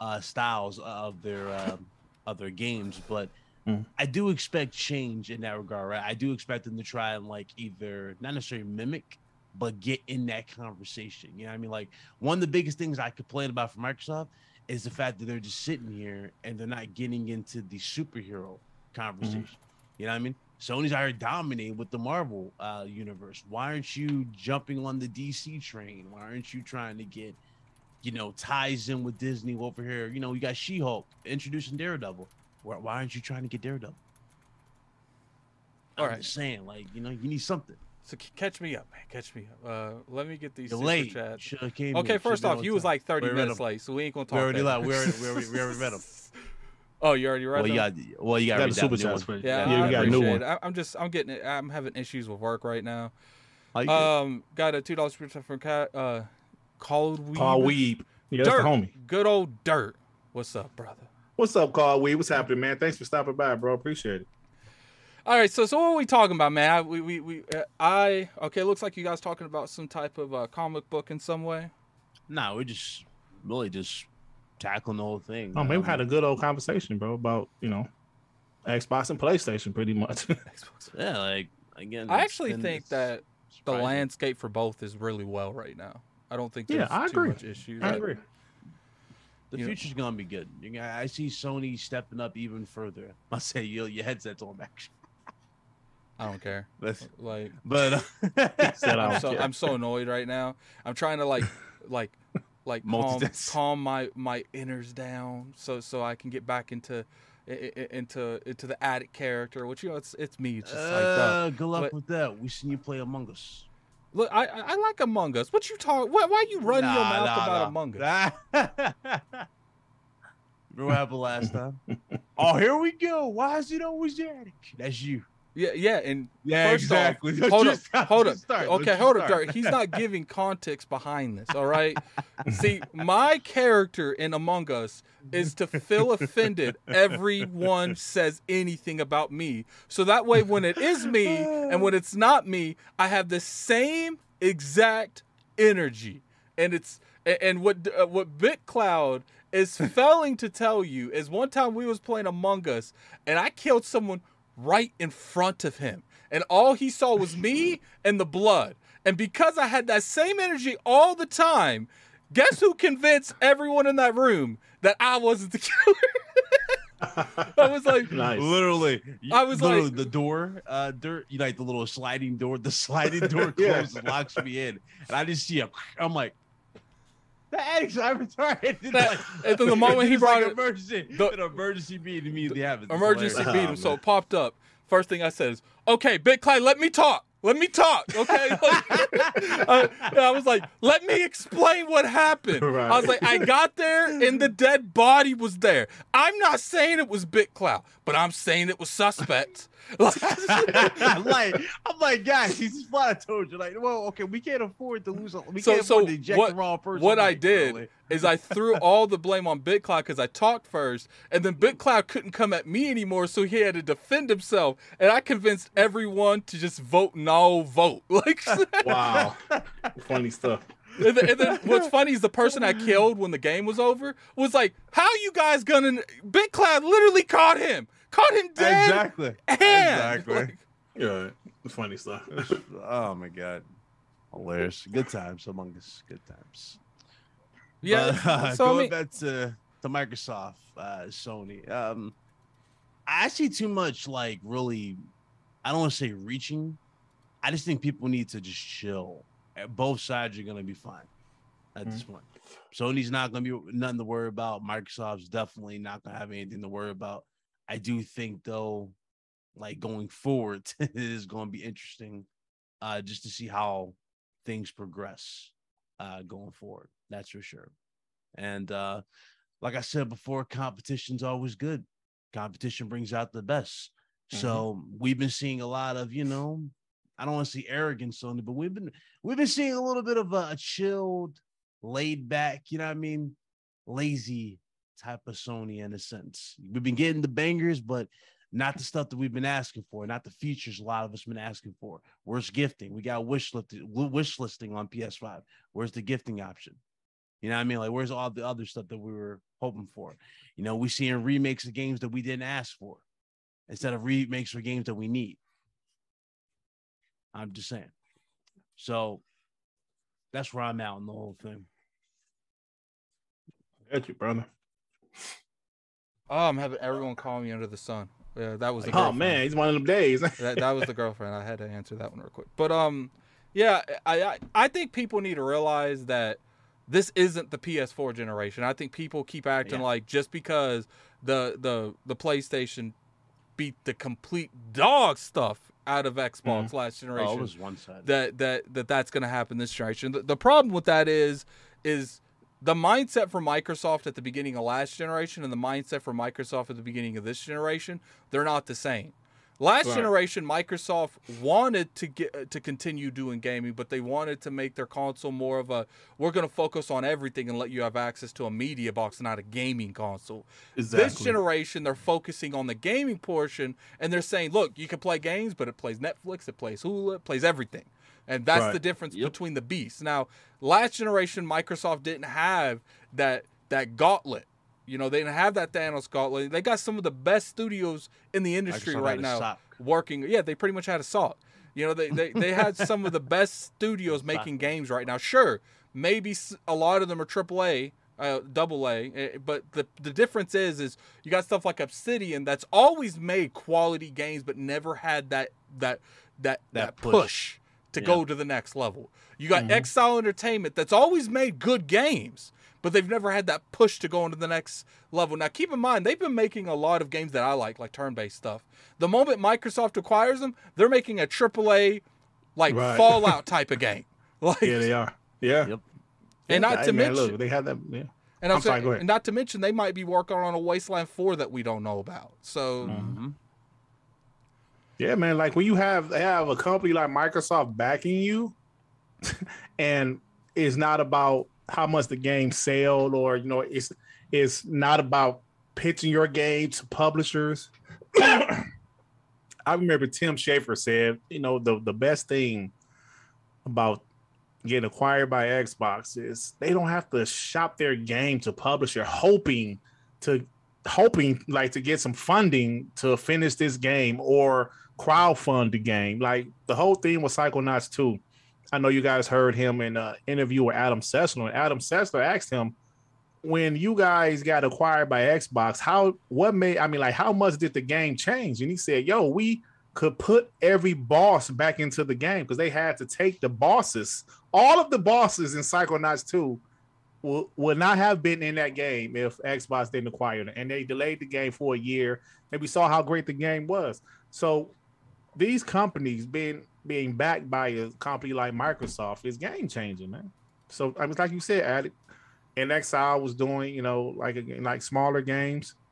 C: uh, styles of their um, of their games, but
A: Mm.
C: I do expect change in that regard. Right? I do expect them to try and like either not necessarily mimic, but get in that conversation. You know, what I mean, like one of the biggest things I complain about for Microsoft is the fact that they're just sitting here and they're not getting into the superhero conversation. You know what I mean? Sony's already dominating with the Marvel uh, universe. Why aren't you jumping on the DC train? Why aren't you trying to get you know, ties in with Disney over here. You know, you got She Hulk introducing Daredevil. Why, why aren't you trying to get Daredevil?
B: All
C: I'm
B: right.
C: just saying, like you know, you need something.
B: So c- catch me up, man. Catch me up. Uh, let me get these
C: You're
B: super
C: late.
B: chats.
C: Shoulda came
B: Okay,
C: in.
B: first
C: Shoulda
B: off, you was like 30 minutes late, so we ain't gonna talk.
C: We already,
B: that
C: like, we already, we already, we already read them.
B: Oh, you already read
C: Well, you got, well, you got,
A: Got
C: read
A: super
C: new
A: chats
B: Yeah,
A: Yeah,
B: I
A: we got a new
B: appreciate
A: one.
B: it. I, I'm just, I'm getting, it. I'm having issues with work right now.
C: You good.
B: Um, got a two dollars from Cat. Uh, Called Weeb.
A: Carl Weeb. Yeah, that's
B: Dirt.
A: the homie.
B: Good old Dirt. What's up, brother?
A: What's up, Carl Weeb? What's happening, man? Thanks for stopping by, bro. Appreciate it.
B: All right, so so what are we talking about, man? I, we we, we uh, I okay. Looks like you guys talking about some type of uh, comic book in some way.
C: Nah, we're just really just tackling the whole thing.
A: Oh, man, we had a good old conversation, bro, about you know, Xbox and PlayStation, pretty much. [LAUGHS]
B: Xbox.
C: yeah, like again.
B: I actually
C: been-
B: think
C: it's
B: that the landscape for both is really well right now. I don't think
A: Yeah,
B: there's
A: I
B: too
A: agree.
B: much issues.
A: I agree.
C: The
B: you know-
C: future's gonna be good. You know, I see Sony stepping up even further. [LAUGHS] I say your your headset's on back.
B: I don't care.
C: But
B: Like
C: but uh, [LAUGHS]
A: Said I
B: I'm so
A: care.
B: I'm so annoyed right now. I'm trying to like [LAUGHS] like like calm, calm my my inners down so so I can get back into i- i- into into the addict character, which you know it's it's me. It's just like that.
C: uh, good luck
B: But-
C: with that. We seen you play Among Us.
B: Look, I I I like Among Us. What you talk? Why, why you running your mouth
C: nah,
B: about
C: nah.
B: Among Us? [LAUGHS]
C: Remember what happened last time? oh, here we go. Why is it always addict? That's you.
B: Yeah, yeah, and
C: Yeah,
B: First off,
C: exactly. [LAUGHS]
B: hold up,
C: start,
B: hold up.
C: start,
B: Okay, hold up. Dirt. He's not giving context behind this. All right. [LAUGHS] See, my character in Among Us is to feel offended. Everyone says anything about me, so that way, when it is me and when it's not me, I have the same exact energy. And it's and what uh, what BitCloud is failing to tell you is one time we was playing Among Us and I killed someone right in front of him. And all he saw was me and the blood. And because I had that same energy all the time, guess who convinced everyone in that room that I wasn't the [LAUGHS] killer? I was like, [LAUGHS]
A: nice.
C: Literally,
B: I was
C: literally
B: like-
C: the door, uh, dirt. You like the little sliding door. The sliding door [LAUGHS]
A: Yeah.
C: closes, locks me in, and I just see a. I'm like, [LAUGHS] the addict's I'm retarded. And,
B: That- and the [LAUGHS] moment he brought
C: like
B: it-
C: emergency,
B: the-
C: an emergency beat immediately happens. It's
B: emergency
C: hilarious.
B: beat
A: Oh,
B: him. So it popped up. First thing I said is, okay, BitCloud, let me talk. Let me talk, okay? [LAUGHS] Like, I, I was like, let me explain what happened.
A: Right.
B: I was like, I got there and the dead body was there. I'm not saying it was BitCloud, but I'm saying it was suspect. [LAUGHS] Like,
C: I'm like, I'm like, guys, he's just what I told you. Like, well, okay, we can't afford to lose. We
B: So-
C: can't
B: so
C: afford to eject
B: what-
C: the wrong person.
B: what I did
C: really.
B: is I threw [LAUGHS] all the blame on BitCloud because I talked first, and then BitCloud couldn't come at me anymore, so he had to defend himself. And I convinced everyone to just vote no vote. [LAUGHS] Like,
A: Wow. Funny stuff.
B: and, then, and then what's funny is the person I killed when the game was over was like, "How you guys gonna?" BitCloud literally caught him, caught him dead.
C: exactly,
B: hand.
C: exactly.
B: Like,
A: Yeah, funny stuff.
C: oh my god, hilarious! Good times among us. Good times.
B: yeah.
C: But, uh,
B: so I
C: going
B: mean,
C: back to to Microsoft, uh, Sony. Um, I see too much like really. I don't want to say reaching. I just think people need to just chill. Uh, Both sides are gonna be fine at this point. Sony's not gonna be nothing to worry about. Microsoft's definitely not gonna have anything to worry about. I do think though, like going forward, [LAUGHS] it is gonna be interesting, uh, just to see how things progress uh going forward. That's for sure. And uh like I said before, competition's always good. Competition brings out the best. So we've been seeing a lot of, you know, I don't want to see arrogance on it, but we've been we've been seeing a little bit of a, a chilled, laid back, you know what I mean, lazy type of Sony in a sense. We've been getting the bangers, but not the stuff that we've been asking for, not the features a lot of us been asking for. Where's gifting? We got wish listed, wish listing on PS5. Where's the gifting option? You know what I mean? Like, where's all the other stuff that we were hoping for? You know, we seeing remakes of games that we didn't ask for instead of remakes for games that we need. I'm just saying. So that's where I'm out in the whole thing.
A: Got you, brother.
B: Oh, I'm having everyone call me under the sun. Yeah, that was the
A: Oh
B: girlfriend.
A: man, he's one of them days.
B: that, that was the girlfriend. I had to answer that one real quick. But um, yeah, I, I I think people need to realize that this isn't the PS4 generation. I think people keep acting
C: Yeah.
B: like just because the the the PlayStation beat the complete dog stuff out of Xbox last generation.
C: Oh, it was one side.
B: that that that that's going to happen this generation. The, the problem with that is is the mindset for Microsoft at the beginning of last generation and the mindset for Microsoft at the beginning of this generation, they're not the same. Last
A: Right.
B: generation, Microsoft wanted to get uh, to continue doing gaming, but they wanted to make their console more of a we're going to focus on everything and let you have access to a media box, not a gaming console. This generation, they're focusing on the gaming portion, and they're saying, look, you can play games, but it plays Netflix, it plays Hulu, it plays everything. And that's
A: Right.
B: the difference
C: Yep.
B: between the beasts. Now, last generation, Microsoft didn't have that that gauntlet. You know, they didn't have that Thanos gauntlet. They got some of the best studios in the industry
C: Microsoft
B: right now
C: sock.
B: working. Yeah, they pretty much had a salt. You know, they, they, they had some of the best studios [LAUGHS] making games right now. Sure, maybe a lot of them are AAA, uh, double A, eh, but the the difference is is you got stuff like Obsidian that's always made quality games, but never had that that that that,
C: That
B: push.
C: push.
B: To
C: Yeah.
B: go to the next level. You got
A: Mhm.
B: inXile Entertainment that's always made good games, but they've never had that push to go into the next level. Now, keep in mind, they've been making a lot of games that I like, like turn based stuff. The moment Microsoft acquires them, they're making a AAA, like
A: Right.
B: Fallout [LAUGHS] type of game. [LAUGHS] Like,
A: Yeah, they are. Yeah.
C: Yep.
B: And not
A: Hey,
B: to
A: man,
B: mention-
A: look, they had that. Yeah.
B: and I'm,
A: I'm sorry,
B: saying,
A: go ahead.
B: and not to mention, they might be working on a Wasteland 4 that we don't know about. So,
C: Mhm.
A: Yeah, man. Like when you have have a company like Microsoft backing you, [LAUGHS] and it's not about how much the game sold, or you know, it's it's not about pitching your game to publishers. [COUGHS] I remember Tim Schafer said, you know, the the best thing about getting acquired by Xbox is they don't have to shop their game to publisher hoping to hoping like to get some funding to finish this game or crowdfund the game. Like the whole thing with Psychonauts 2. I know you guys heard him in an interview with Adam Sessler. And Adam Sessler asked him, when you guys got acquired by Xbox, how what made I mean, like how much did the game change? And he said, Yo, we could put every boss back into the game because they had to take the bosses, all of the bosses in Psychonauts 2 would, would not have been in that game if Xbox didn't acquire it. And they delayed the game for a year. And we saw how great the game was. So these companies being being backed by a company like Microsoft is game changing, man. So I mean, like you said, Addict, and inXile was doing, you know, like like smaller games. [LAUGHS]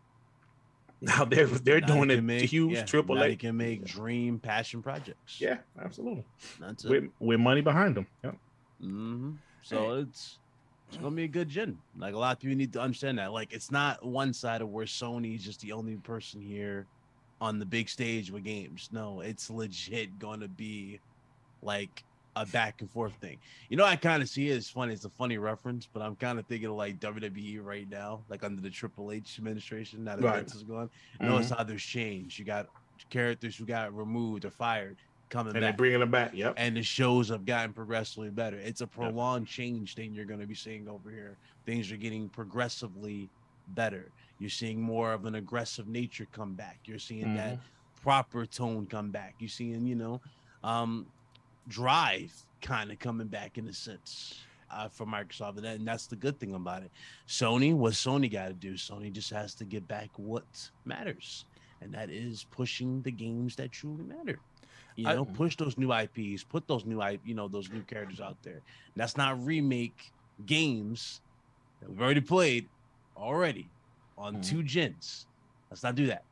A: Now they're they're
C: Now
A: doing
C: they
A: it
C: can make-
A: huge
C: yeah,
A: triple A.
C: They can make dream passion projects.
A: Yeah, absolutely.
C: that's it.
A: With with money behind them. Yeah.
C: hmm So it's it's gonna be a good gin. Like a lot of people need to understand that. Like it's not one sided where Sony's just the only person here on the big stage with games. No, it's legit gonna be like a back and forth thing. You know, I kind of see it. It's funny. It's a funny reference, but I'm kind of thinking of like WWE right now, like under the Triple H administration. Now that
A: Right.
C: Vince is gone, notice how mm-hmm. there's change. You got characters who got removed or fired coming back.
A: And bringing them back. Yep.
C: and the shows have gotten progressively better. It's a prolonged change thing you're going to be seeing over here. Things are getting progressively better. You're seeing more of an aggressive nature come back. You're seeing that proper tone come back. You're seeing, you know, um, drive kind of coming back in a sense uh, for Microsoft, and, that's the good thing about it. Sony, what Sony got to do? Sony just has to get back what matters, and that is pushing the games that truly matter. You
B: I-
C: know, push those new IPs, put those new I, you know, those new characters out there. That's not remake games that we've already played already on
A: Mhm.
C: two gens. Let's not do that.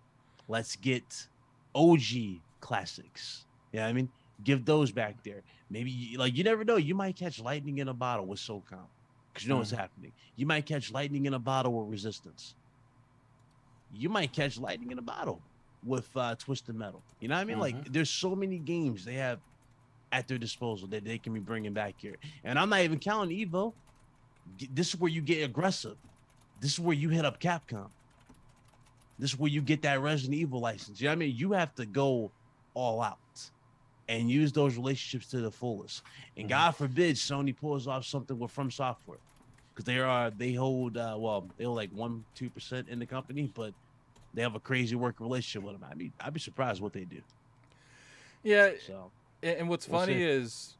C: Let's get OG classics. Yeah, I mean, give those back there. Maybe like you never know. You might catch lightning in a bottle with SOCOM because you know what's happening. You might catch lightning in a bottle with Resistance. You might catch lightning in a bottle with uh, Twisted Metal. You know what I mean? Like, there's so many games they have at their disposal that they can be bringing back here. And I'm not even counting Evo. This is where you get aggressive. This is where you hit up Capcom. This is where you get that Resident Evil license. You know what I mean? You have to go all out and use those relationships to the fullest. And
A: Mhm.
C: God forbid Sony pulls off something with From Software. Because they are they hold uh well, they hold like one, two percent in the company, but they have a crazy working relationship with them. I mean, I'd be surprised what they do.
B: yeah,
C: So
B: And, and what's
C: We'll
B: funny
C: see.
B: is,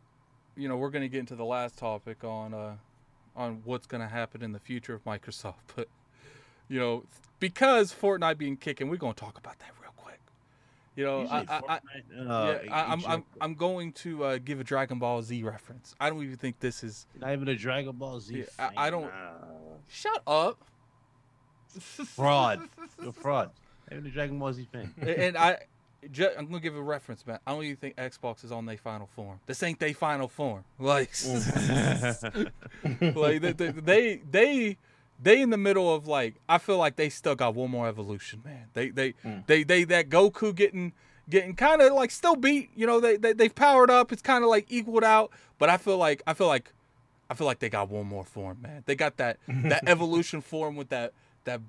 B: you know, we're going to get into the last topic on uh, on what's going to happen in the future of Microsoft. [LAUGHS] But you know, because Fortnite being kicking, we're gonna talk about that real quick. You know,
C: You
B: I,
C: say
B: I, I,
C: Fortnite? Uh,
B: yeah, I, I'm, I'm. I'm going to uh, give a Dragon Ball Z reference. I don't even think this is.
C: not even a Dragon Ball Z.
B: Yeah, I-. I don't-
C: Nah.
B: Shut up.
C: Fraud. [LAUGHS] You're fraud. Not even a Dragon Ball Z fan.
B: and I, I'm gonna give a reference, man. I don't even think Xbox is on their final form. This ain't their final form. Like, [LAUGHS] like they, they, they, they, they in the middle of like. I feel like they still got one more evolution, man. They, they,
A: Mm.
B: they, they, that Goku getting, getting kind of like still beat. You know, they, they, they've powered up. It's kind of like equaled out. But I feel like, I feel like, I feel like they got one more form, man. They got that, that [LAUGHS] evolution form with that, that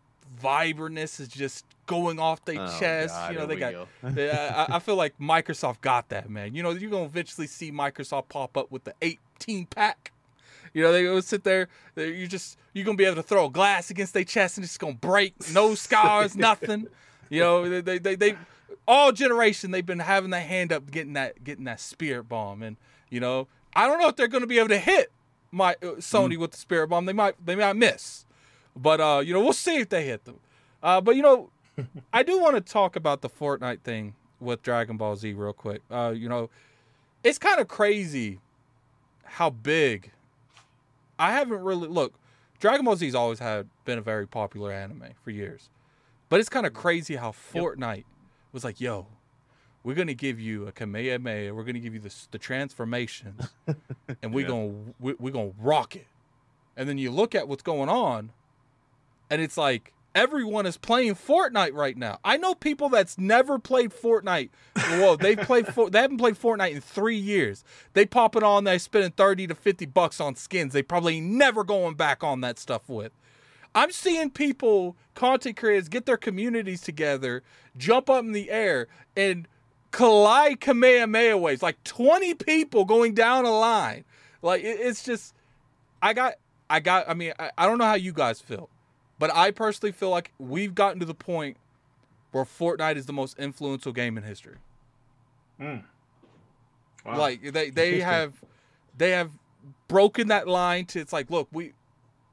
B: vibrantness is just going off their
C: Oh,
B: chest.
C: God,
B: you know, they got
C: go. [LAUGHS]
B: yeah, I, I feel like Microsoft got that, man. You know, you're gonna eventually see Microsoft pop up with the 18 pack. You know, they go sit there. they- You just you're gonna be able to throw a glass against their chest and it's gonna break. No [LAUGHS] scars, nothing. You know, they, they they they all generation they've been having their hand up, getting that getting that spirit bomb, and you know, I don't know if they're gonna be able to hit my uh, Sony with the spirit bomb. They might they might miss, but uh, you know, we'll see if they hit them. Uh, but you know, I do want to talk about the Fortnite thing with Dragon Ball Z real quick. Uh, you know, it's kind of crazy how big. I haven't really look. Dragon Ball Z's always had been a very popular anime for years, but it's kind of crazy how Fortnite was like, "Yo, we're gonna give you a Kamehameha. We're gonna give you the the transformations, [LAUGHS] and we're
C: Yeah.
B: gonna we, we're gonna rock it." And then you look at what's going on, and it's like everyone is playing Fortnite right now. I know people that's never played Fortnite. Whoa, they've played For- they haven't played Fortnite in three years. They pop it on, they spending thirty to fifty bucks on skins. They probably never going back on that stuff with. I'm seeing people, content creators, get their communities together, jump up in the air, and collide Kamehameha waves. Like 20 people going down a line. Like it's just, I got, I got. I mean, I, I don't know how you guys feel, but I personally feel like we've gotten to the point where Fortnite is the most influential game in history. Hmm.
A: Wow.
B: Like they they have they have broken that line to it's like look we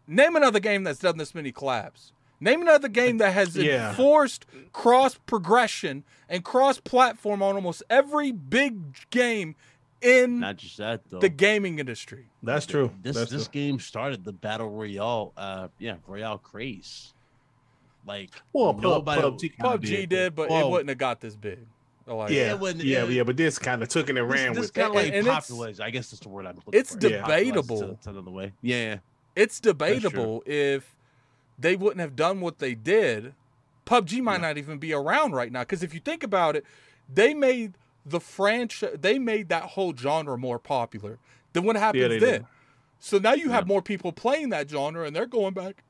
B: name another game that's done this many collabs. Name another game that has
A: Yeah.
B: enforced cross progression and cross platform on almost every big game in
C: Not just that though.
B: the gaming industry.
A: That's true.
C: This
A: That's
C: this
A: true.
C: game started the battle royale, uh, yeah, royale craze. Like
A: Well,
C: nobody-
A: PUBG kinda
B: PUBG did, but it wouldn't have got this big. Like,
A: yeah,
C: it wasn't-
A: yeah,
C: it-
A: yeah, but this kind of took it and
C: this,
A: ran
C: this
A: with
C: kind
A: it.
C: of like
B: And- and it's-
C: popularized. I guess that's the word I'm looking
B: It's
C: for.
B: debatable.
C: Popularized to- to another way. Yeah,
B: it's debatable if they wouldn't have done what they did. PUBG might not even be around right now because if you think about it, they made the franchise, they made that whole genre more popular than what happens
A: Yeah,
B: then.
A: did.
B: So now you have more people playing that genre and they're going back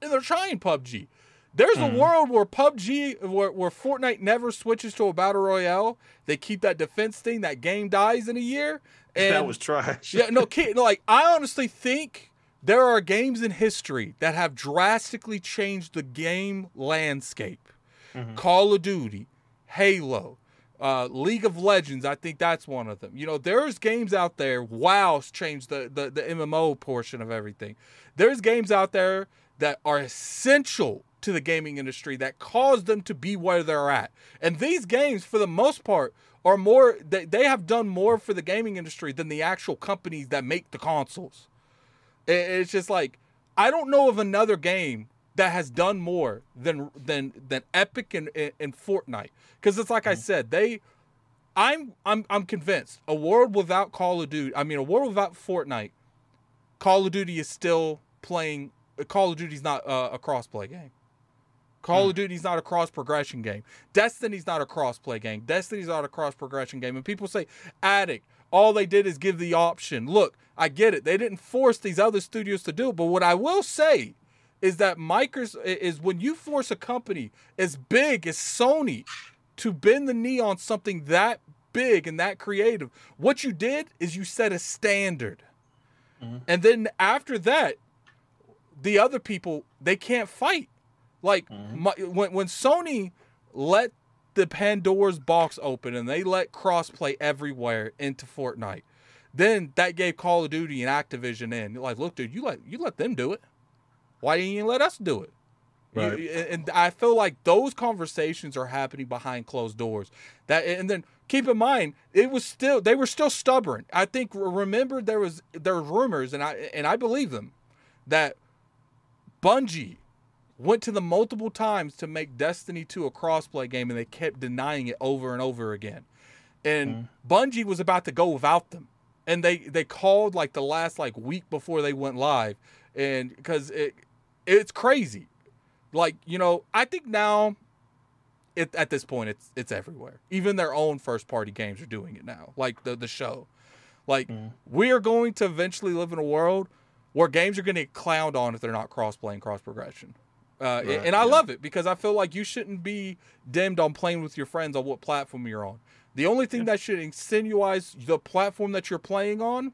B: and they're trying PUBG. There's
A: Mhm.
B: a world where PUBG, where, where Fortnite never switches to a battle royale. They keep that defense thing. That game dies in a year. [LAUGHS] And
A: that was trash.
B: yeah, no, [LAUGHS] kid, no, like I honestly think there are games in history that have drastically changed the game landscape.
A: Mhm.
B: Call of Duty, Halo, uh, League of Legends. I think that's one of them. You know, there's games out there. WoW's changed the, the the MMO portion of everything. There's games out there that are essential to the gaming industry that caused them to be where they're at. And these games, for the most part, are more they, they have done more for the gaming industry than the actual companies that make the consoles. It- it's just like I don't know of another game that has done more than than than Epic and and Fortnite because it's like I mm-hmm. said they I'm I'm I'm convinced a world without Call of Duty I mean a world without Fortnite Call of Duty is still playing uh, Call of Duty's not uh, a crossplay game. Call of mm. Duty's not a cross progression game. Destiny's not a cross-play game. Destiny's not a cross progression game. And people say, Addict, all they did is give the option. Look, I get it. They didn't force these other studios to do it. But what I will say is that Microsoft is when you force a company as big as Sony to bend the knee on something that big and that creative, what you did is you set a standard. Mm-hmm. And then after that, the other people they can't fight. Like mm-hmm. my, when when Sony let the Pandora's box open and they let crossplay everywhere into Fortnite, then that gave Call of Duty and Activision in. Like, look, dude, you let you let them do it. Why didn't you let us do it? You- and I feel like those conversations are happening behind closed doors. That and then keep in mind it was still they were still stubborn. I think remember there was there were rumors and I and I believe them that Bungie went to them multiple times to make Destiny 2 a crossplay game and they kept denying it over and over again. And mm-hmm. Bungie was about to go without them. And they they called like the last like week before they went live and because it it's crazy. Like, you know, I think now it, at this point it's it's everywhere. Even their own first party games are doing it now. Like the the show. Like we are going to eventually live in a world where games are going to get clowned on if they're not cross playing, cross progression. Uh,
A: Right,
B: and I
A: yeah.
B: love it because I feel like you shouldn't be dimmed on playing with your friends on what platform you're on. The only thing that should insinuate the platform that you're playing on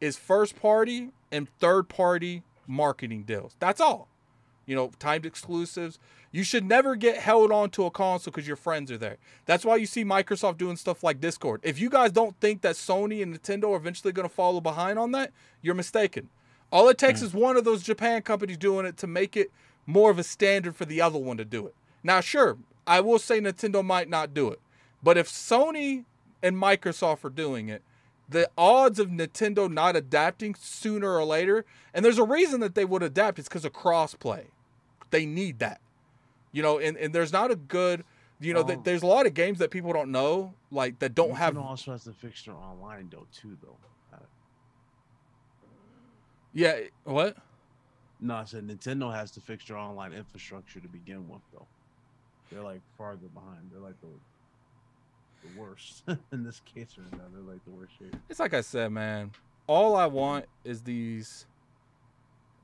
B: is first party and third party marketing deals. That's all. You know, timed exclusives. You should never get held onto a console because your friends are there. That's why you see Microsoft doing stuff like Discord. If you guys don't think that Sony and Nintendo are eventually going to follow behind on that, you're mistaken. All it takes hmm. is one of those Japan companies doing it to make it more of a standard for the other one to do it. Now, sure, I will say Nintendo might not do it, but if Sony and Microsoft are doing it, the odds of Nintendo not adapting sooner or later, and there's a reason that they would adapt, it's because of crossplay. They need that. You know, and, and there's not a good, you know, th-
C: Um,
B: there's a lot of games that people don't know, like that don't have.
C: Nintendo also has to fix their online though too though. Uh,
B: Yeah, what?
C: No, I said Nintendo has to fix their online infrastructure to begin with though. They're like farther behind. They're like the the worst [LAUGHS] in this case right now. They're like the worst shape.
B: It's like I said, man. All I want is these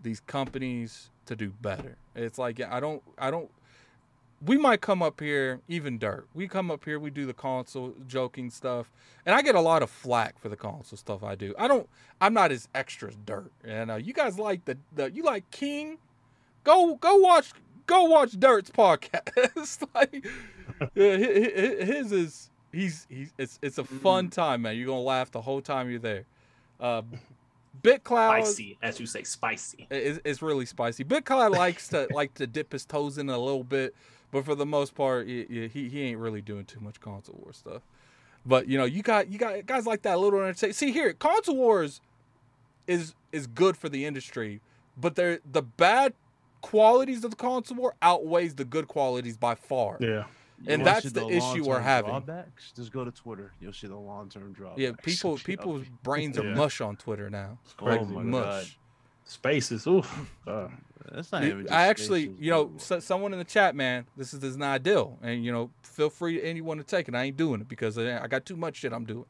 B: these companies to do better. It's like I don't I don't we might come up here even dirt. We come up here, we do the console joking stuff, and I get a lot of flack for the console stuff I do. I don't I'm not as extra as dirt. And uh, you guys like the, the you like King? Go go watch go watch Dirt's podcast. [LAUGHS] like [LAUGHS] yeah, hi- hi- his is he's he's it's it's a fun time, man. You're gonna laugh the whole time you're there. Uh, BitCloud
A: Spicy, as you say, spicy.
B: is it's really spicy. BitCloud likes to [LAUGHS] like to dip his toes in a little bit, but for the most part, he, he he ain't really doing too much console war stuff. But you know, you got you got guys like that a little entertain. See here, console wars is is good for the industry, but they're the bad qualities of the console war outweighs the good qualities by far.
A: Yeah.
C: You
B: And that's
C: see
B: the issue we're
C: long-term
B: having.
C: Drawbacks? Just go to Twitter. You'll see the long term drawbacks.
B: Yeah, people
C: of
B: people's
C: Shelby.
B: brains are
A: Yeah.
B: mush on Twitter now.
A: It's
C: Oh my
B: mush.
C: God.
A: Spaces. Oof. Uh,
C: That's not
B: You-
C: even. Just
B: I actually,
C: spaces,
B: you know, so, someone in the chat, man, this is, this is not ideal, and you know, feel free to anyone to take it. I ain't doing it because I I got too much shit I'm doing.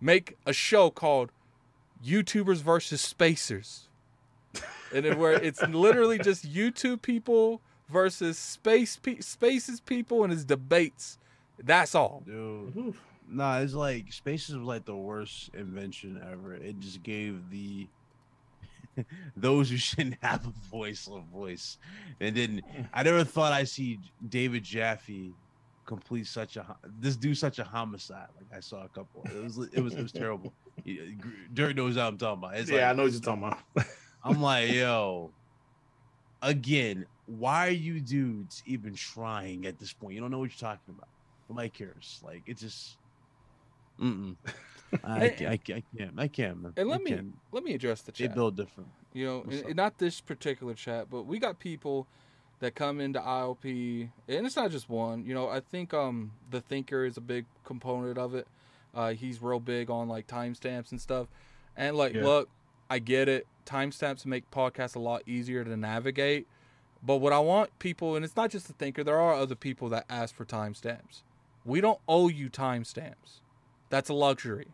B: Make a show called YouTubers versus Spacers, and it, where it's literally just YouTube people versus space pe- spaces people, and his debates. That's all.
C: dude.
A: oof.
C: Nah, it's like spaces was like the worst invention ever. It just gave the [LAUGHS] those who shouldn't have a voice a voice. And then I never thought I'd see David Jaffe complete such a this do such a homicide. Like I saw a couple. It was it was it was terrible. [LAUGHS] He- Dirt knows what I'm talking about. It's
A: yeah, I know what you're talking about.
C: I'm like, yo, again, why are you dudes even trying at this point? You don't know what you're talking about. Nobody cares. Like it's just, mm. I,
B: And-
C: ca- I, I can't. I can't, man.
B: And
C: I
B: let me
C: can't.
B: let me address the chat.
C: They
B: chat.
C: build different.
B: You know,
C: What's
B: and-
C: up?
B: and not this particular chat, but we got people that come into ILP, and it's not just one. You know, I think um the thinker is a big component of it. Uh, he's real big on like timestamps and stuff. And like,
A: Yeah.
B: look, I get it. Timestamps make podcasts a lot easier to navigate. But what I want people, and it's not just the thinker, there are other people that ask for timestamps. We don't owe you timestamps. That's a luxury.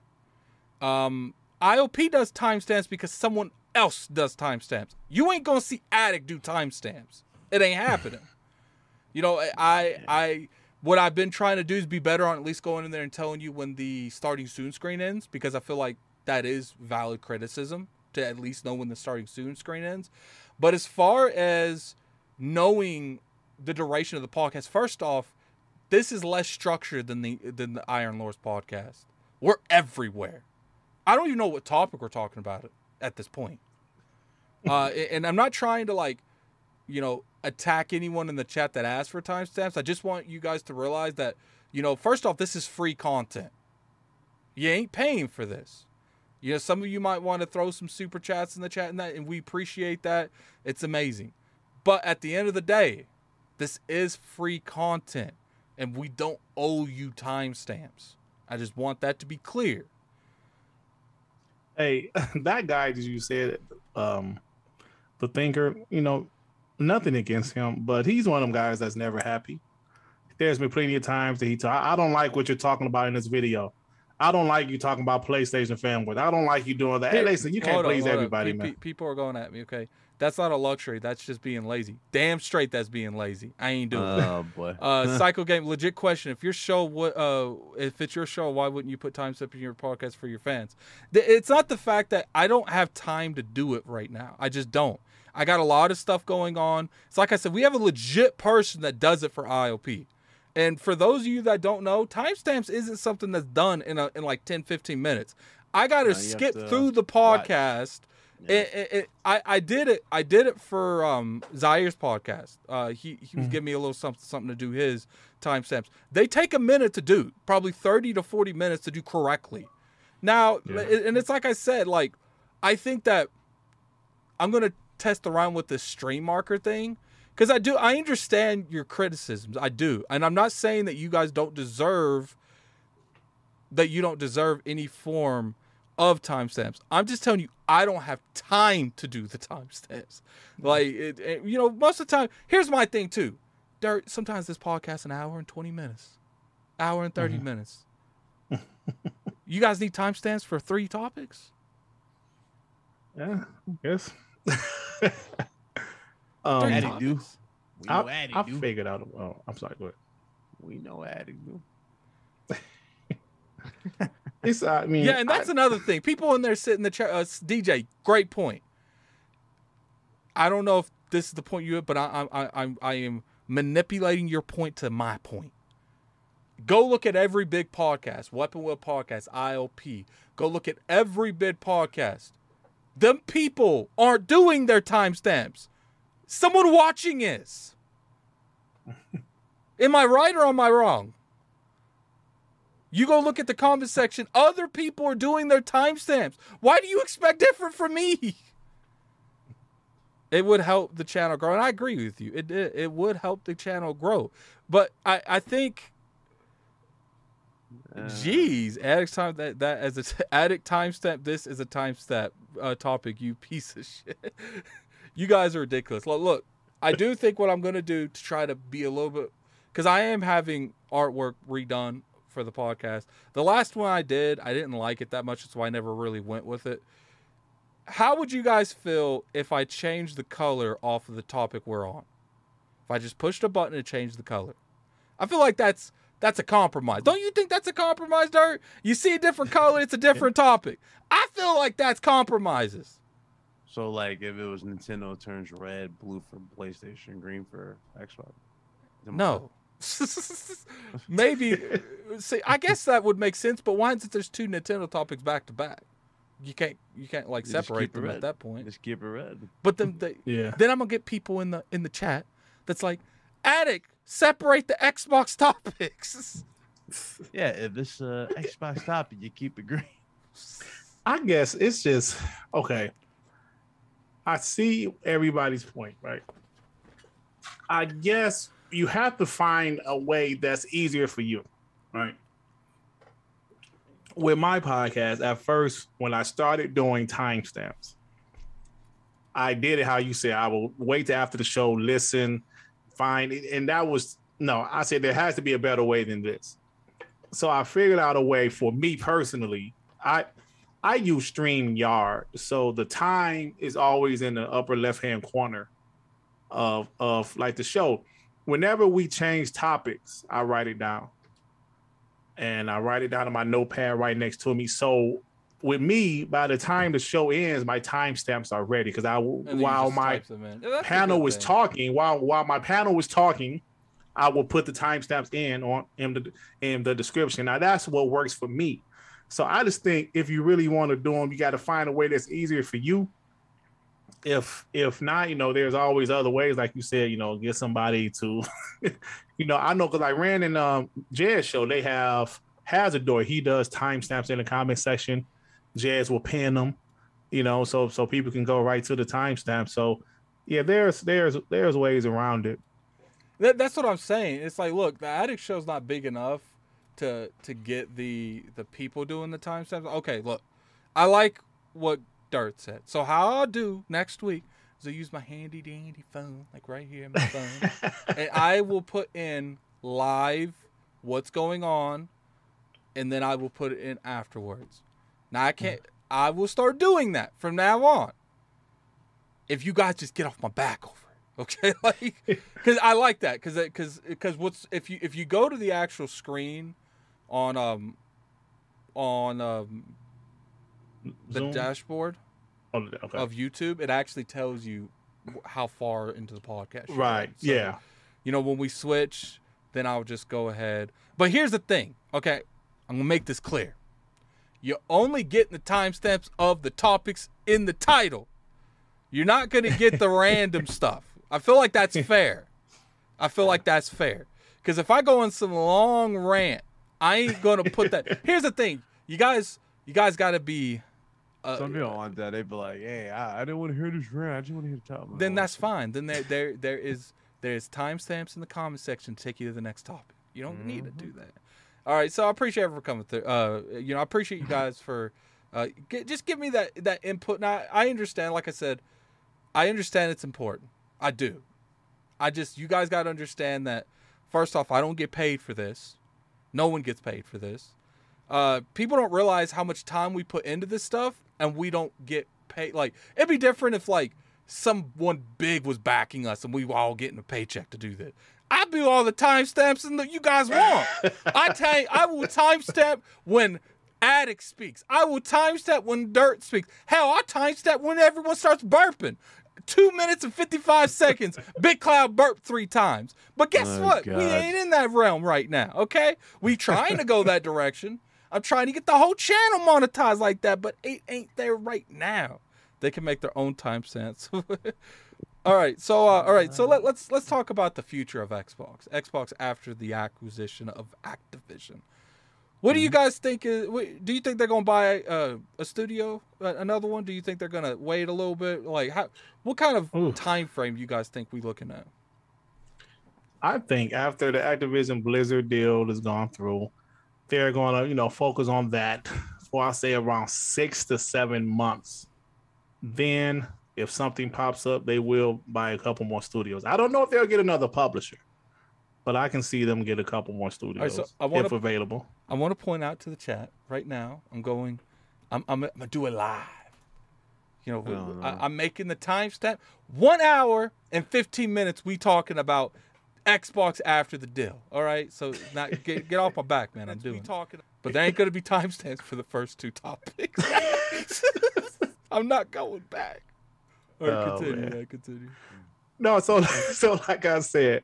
B: Um, ILP does timestamps because someone else does timestamps. You ain't gonna see Addict do timestamps. It ain't happening. [LAUGHS] you know, I I what I've been trying to do is be better on at least going in there and telling you when the starting soon screen ends because I feel like that is valid criticism to at least know when the starting soon screen ends. But as far as knowing the duration of the podcast, first off, this is less structured than the than the Iron Lords podcast. We're everywhere. I don't even know what topic we're talking about at this point. Uh, [LAUGHS] and I'm not trying to like, you know, attack anyone in the chat that asks for timestamps. I just want you guys to realize that, you know, first off, this is free content. You ain't paying for this. You know, some of you might want to throw some super chats in the chat and that, and we appreciate that. It's amazing. But at the end of the day, this is free content, and we don't owe you timestamps. I just want that to be clear.
A: Hey, [LAUGHS] that guy that you said, um, the thinker, you know, nothing against him, but he's one of them guys that's never happy. There's been plenty of times that he talk. I don't like what you're talking about in this video. I don't like you talking about PlayStation fanboys. I don't like you doing that. Hey, listen, you can't
B: on,
A: please
B: on.
A: everybody, man.
B: pe- people are going at me. Okay, that's not a luxury. That's just being lazy. Damn straight, that's being lazy. I ain't doing that.
C: Oh boy. [LAUGHS]
B: Uh, [LAUGHS] Psycho Game, legit question. If your show, what, uh, if it's your show, why wouldn't you put time step in your podcast for your fans? It's not the fact that I don't have time to do it right now. I just don't. I got a lot of stuff going on. It's like I said, we have a legit person that does it for ILP. And for those of you that don't know, timestamps isn't something that's done in a in like 10, 15 minutes. I got to
C: No, have
B: skip through the podcast.
C: Yeah.
B: It, it, it, I, I did it. I did it for um, Zaire's podcast. Uh, he he was giving me a little something something to do his timestamps. They take a minute to do, probably thirty to forty minutes to do correctly. Now,
A: Yeah.
B: and it's like I said, like I think that I'm gonna test around with this stream marker thing because I do. I understand your criticisms. I do, and I'm not saying that you guys don't deserve that you don't deserve any form of timestamps. I'm just telling you, I don't have time to do the timestamps. Like, it, it- you know, most of the time. Here's my thing too, Dirt. Sometimes this podcast an hour and 20 minutes, hour and 30 minutes. [LAUGHS] you guys need timestamps for three topics?
A: Yeah, yes. [LAUGHS] um,
B: Three
C: Addy do. We
A: I,
C: know Addy
A: I
C: do.
A: figured out. Oh, I'm sorry. Go ahead.
C: We know Addy do. [LAUGHS]
A: It's. I mean,
B: Yeah, and that's
A: I,
B: another thing. People in there sitting the chair. Uh, DJ, great point. I don't know if this is the point you, but I, I, I, I'm- I am manipulating your point to my point. Go look at every big podcast, Weapon Wheel Podcast, ILP. Go look at every big podcast. Them people aren't doing their timestamps. Someone watching is. am I right or am I wrong? You go look at the comment section. Other people are doing their timestamps. Why do you expect different from me? [LAUGHS] It would help the channel grow, and I agree with you. It it, it would help the channel grow, but I I think,
C: Uh,
B: geez, addict time that that as a t- [LAUGHS] addict timestamp. This is a timestamp uh, topic. You piece of [LAUGHS] shit. you guys are ridiculous. Look, look, I do think what I'm gonna do to try to be a little bit because I am having artwork redone for the podcast. The last one I did, I didn't like it that much, so I never really went with it. How would you guys feel if I changed the color off of the topic we're on? If I just pushed a button to change the color? I feel like that's that's a compromise. Don't you think that's a compromise, Dirt? You see a different color, it's a [LAUGHS] different topic. I feel like that's compromises.
C: So like if it was Nintendo turns red, blue for PlayStation, green for Xbox.
B: No. [LAUGHS] Maybe see I guess that would make sense, but why is it there's two Nintendo topics back to back? You can't you can't like
C: You
B: separate them at that point.
C: Just keep it red.
B: But then they, [LAUGHS]
A: Yeah.
B: then I'm gonna get people in the in the chat that's like, Addict, separate the Xbox [LAUGHS] topics.
C: Yeah, if this uh, Xbox topic, you keep it green.
A: I guess it's just okay. I see everybody's point, right? I guess you have to find a way that's easier for you, right? With my podcast, at first, when I started doing timestamps, I did it how you said. I will wait till after the show, listen, find it, and that was no. I said there has to be a better way than this. So I figured out a way for me personally. I I use StreamYard, so the time is always in the upper left hand corner of of like the show. Whenever we change topics, I write it down, and I write it down on my notepad right next to me. So with me, by the time the show ends, my timestamps are ready because I while my
B: type them in. Yeah, that's a
A: panel was
B: thing.
A: talking while while my panel was talking i will put the timestamps in on in the in the description now that's what works for me so i just think if you really want to do them you got to find a way that's easier for you if if not, you know, there's always other ways, like you said, you know, get somebody to, [LAUGHS] you know, I know because I ran in um Jazz show, they have Hazard Door. He does timestamps in the comment section. Jazz will pin them, you know, so so people can go right to the timestamp. So yeah, there's there's there's ways around it.
B: That, that's what I'm saying. It's like, look, the Addict Show's not big enough to to get the the people doing the timestamps. Okay, look, I like what Dirt said. So how I'll do next week is I use my handy dandy phone, like right here in my phone, [LAUGHS] and I will put in live what's going on, and then I will put it in afterwards. Now I can't. I will start doing that from now on. If you guys just get off my back over it, [LAUGHS] okay? [LAUGHS] Like, because I like that, because because because what's if you if you go to the actual screen on um on um the
A: Zoom?
B: dashboard
A: Oh, okay.
B: of YouTube, it actually tells you how far into the podcast.
A: right.
B: So,
A: yeah.
B: You know, when we switch, then I'll just go ahead. But here's the thing, okay? I'm gonna make this clear. You're only getting the timestamps of the topics in the title. You're not gonna get the [LAUGHS] random stuff. I feel like that's [LAUGHS] fair. I feel like that's fair. Because if I go on some long rant, I ain't gonna put that. [LAUGHS] Here's the thing, you guys, you guys gotta be. Uh,
C: Some people want that. They'd be like, "Hey, I, I didn't want to hear this rant. I just want to hear the top."
B: then
C: voice."
B: that's fine. Then there there there is there's timestamps in the comment section to take you to the next topic. You don't need to do that. All right, so I appreciate everyone coming through. Uh, you know, I appreciate you [LAUGHS] guys for uh, get, just give me that that input. Now I understand, like I said, I understand it's important. I do. I just you guys got to understand that. First off, I don't get paid for this. No one gets paid for this. Uh, people don't realize how much time we put into this stuff, and we don't get paid. Like it'd be different if like someone big was backing us, and we were all getting a paycheck to do that. I do all the timestamps and that you guys want. I tell you, I will timestamp when Addict speaks. I will timestamp when Dirt speaks. Hell, I timestamp when everyone starts burping. Two minutes and 55 seconds. BitCloud burped three times. But guess
C: Oh,
B: what? We ain't in that realm right now, okay? We trying to go that direction. I'm trying to get the whole channel monetized like that, but it ain't there right now. They can make their own time sense. [LAUGHS] all right, so uh, all right, so let, let's let's talk about the future of Xbox. Xbox after the acquisition of Activision. What do you guys think? Is, do you think they're gonna buy uh, a studio, another one? Do you think they're gonna wait a little bit? Like, how? What kind of
A: Ooh.
B: time frame you guys think we looking at?
A: I think after the Activision Blizzard deal has gone through, they're going to, you know, focus on that for I say around six to seven months. Then, if something pops up, they will buy a couple more studios. I don't know if they'll get another publisher, but I can see them get a couple more studios
B: so I wanna-
A: if available.
B: I want to point out to the chat right now. I'm going. I'm. I'm, I'm gonna do it live. You know,
C: no.
B: I, I'm making the timestamp. One hour and 15 minutes. We talking about Xbox after the deal. All right. So not [LAUGHS] get, get off my back, man. I'm doing. Talking, but there ain't gonna be timestamps for the first two topics. [LAUGHS] I'm not going back. All right,
A: Oh,
B: continue.
A: man.
B: yeah, continue.
A: No, so [LAUGHS] so like I said,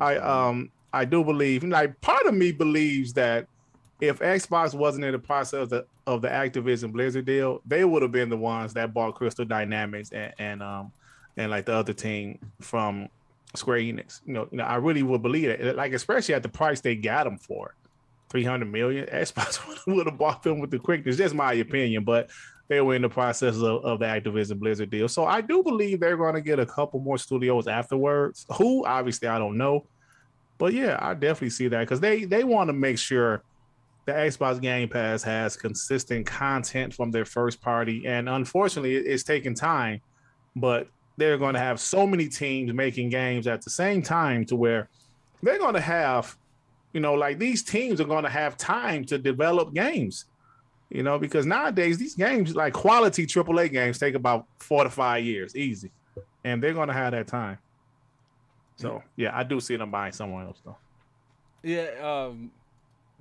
A: I um I do believe like part of me believes that if Xbox wasn't in the process of the of the Activision Blizzard deal, they would have been the ones that bought Crystal Dynamics and, and um and like the other team from Square Enix. You know, you know, I really would believe it. Like especially at the price they got them for, three hundred million. [LAUGHS] Xbox would have bought them with the quickness. Just my opinion, but they were in the process of, of the Activision Blizzard deal. So I do believe they're going to get a couple more studios afterwards. Who obviously I don't know, but yeah, I definitely see that because they they want to make sure the Xbox Game Pass has consistent content from their first party, and unfortunately, it's taking time. But they're going to have so many teams making games at the same time to where they're going to have, you know, like these teams are going to have time to develop games. You know, because nowadays these games, like quality AAA games, take about four to five years, easy, and they're going to have that time. So yeah, I do see them buying someone else though.
B: Yeah. Um,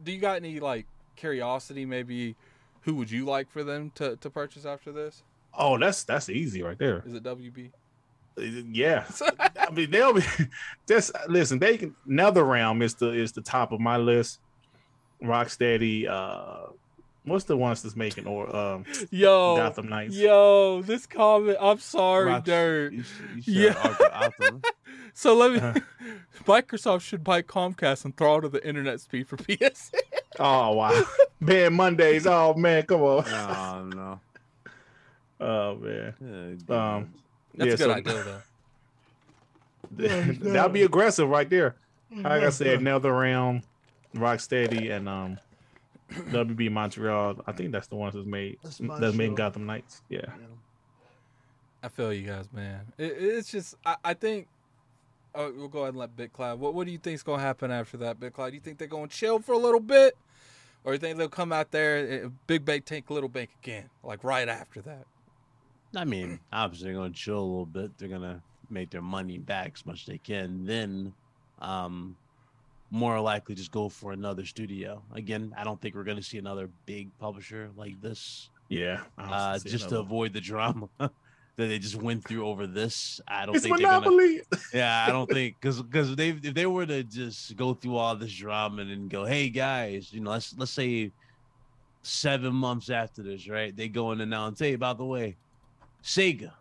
B: do you got any like curiosity? Maybe who would you like for them to, to purchase after this?
A: Oh, that's that's easy right there.
B: Is it WB?
A: Yeah, I mean they'll be [LAUGHS] just listen. They can NetherRealm is the is the top of my list. Rocksteady, uh, What's the ones that's making or um
B: Yo,
A: Gotham Knights?
B: yo, this comment. I'm sorry,
C: Rock-
B: Dirt.
C: you should- you should
B: Yeah.
C: Arthur- Arthur- [LAUGHS]
B: So let me.
A: Uh-huh. [LAUGHS]
B: Microsoft should buy Comcast and throttle the internet speed for PS.
A: Oh wow. man, Mondays. Oh man, come on.
C: No, no.
A: Oh man.
C: Yeah,
A: Um,
B: That's
A: Yeah,
B: a good
A: so-
B: idea, though. [LAUGHS]
A: That'd be aggressive right there. Like I said, NetherRealm, Rocksteady, and um WB Montreal. I think that's the ones that's made
C: That's
A: that's made Gotham Knights. Yeah.
B: I feel you guys, man. It, it's just, I, I think. Oh, we'll go ahead and let BitCloud. What What do you think's gonna happen after that, BitCloud? Do You think they're gonna chill for a little bit, or you think they'll come out there, uh, big bank take little bank again, like right after that?
C: I mean, obviously they're gonna chill a little bit. They're gonna make their money back as much as they can. Then, um, more likely just go for another studio. Again, I don't think we're gonna see another big publisher like this.
A: Yeah.
C: Uh, just to
A: one.
C: avoid the drama [LAUGHS] that they just went through over this. I don't
A: it's
C: think they're gonna. [LAUGHS] Yeah, I don't think because because they if they were to just go through all this drama and then go, hey guys, you know, let's let's say seven months after this, right? They go in and announce, hey, by the way, Sega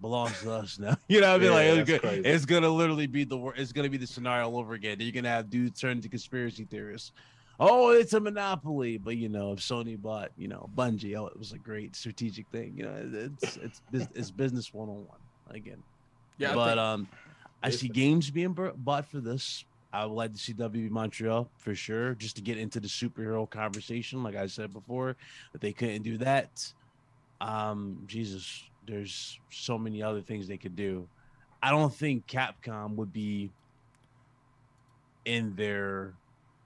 C: belongs to us now. [LAUGHS] You know what I mean?
A: Yeah,
C: like it's,
A: that's
C: go-
A: crazy.
C: it's gonna literally be the it's gonna be the scenario all over again. You're gonna have dudes turn to conspiracy theorists. Oh, it's a monopoly, but you know, if Sony bought, you know, Bungie, oh, it was a great strategic thing. You know, it's it's bus- it's business one on one again
B: Yeah,
C: but
B: think-
C: um, I see games being bought for this. I would like to see WB Montreal for sure, just to get into the superhero conversation. Like I said before, but they couldn't do that. Um, Jesus, there's so many other things they could do. I don't think Capcom would be in their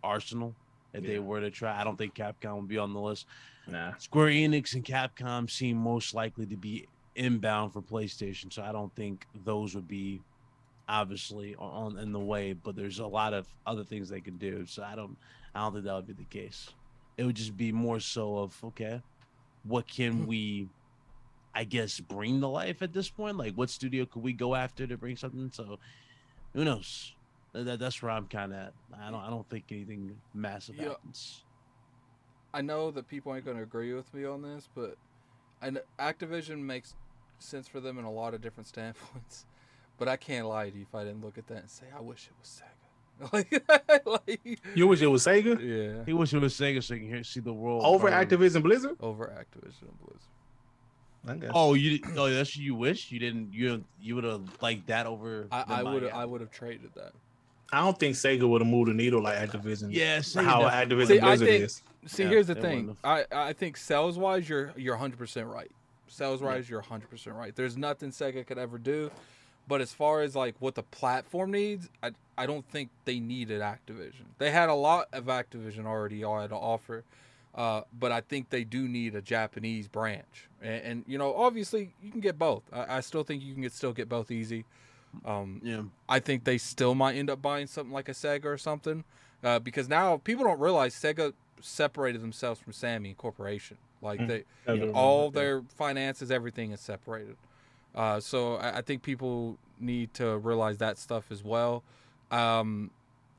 C: arsenal if they were to try. I don't think Capcom would be on the list.
A: Nah.
C: Square Enix and Capcom seem most likely to be inbound for PlayStation, so I don't think those would be obviously on in the way. But there's a lot of other things they can do, so I don't, I don't think that would be the case. It would just be more so of okay, what can mm-hmm. we, I guess, bring to life at this point? Like, what studio could we go after to bring something? So, who knows? That, that- that's where I'm kind of at. I don't, I don't think anything massive
B: Yeah.
C: happens.
B: I know that people ain't going to agree with me on this, but kn- Activision makes sense for them in a lot of different standpoints. [LAUGHS] But I can't lie to you if I didn't look at that and say, I wish it was Sega. [LAUGHS] like, like,
A: You wish it was Sega
B: yeah,
C: He wish it was Sega so you can hear, see the world
A: over
C: from-
A: Activision Blizzard?
B: over Activision Blizzard.
A: I.
C: Oh, you oh that's what you wish you didn't you you would have liked that over.
B: I, would I would have traded that.
A: I don't think Sega would have moved the needle like Activision.
C: Yeah, Sega
A: how
C: definitely-
A: Activision
B: See, I
A: Blizzard
B: think-
A: is.
B: See,
C: Yeah,
B: here's the thing.
C: wouldn't
B: I I think sales wise, you're you're 100 percent right. Sales wise, you're 100 percent right. There's nothing Sega could ever do. But as far as like what the platform needs, I I don't think they needed Activision. They had a lot of Activision already had to offer. Uh, but I think they do need a Japanese branch, and, and you know, obviously, you can get both. I, I still think you can get still get both easy. Um,
C: Yeah,
B: I think they still might end up buying something like a Sega or something, uh, because now people don't realize Sega separated themselves from Sammy Corporation. Like
A: Mm.
B: they, all their finances, everything is separated. Uh, so I, I think people need to realize that stuff as well. Um,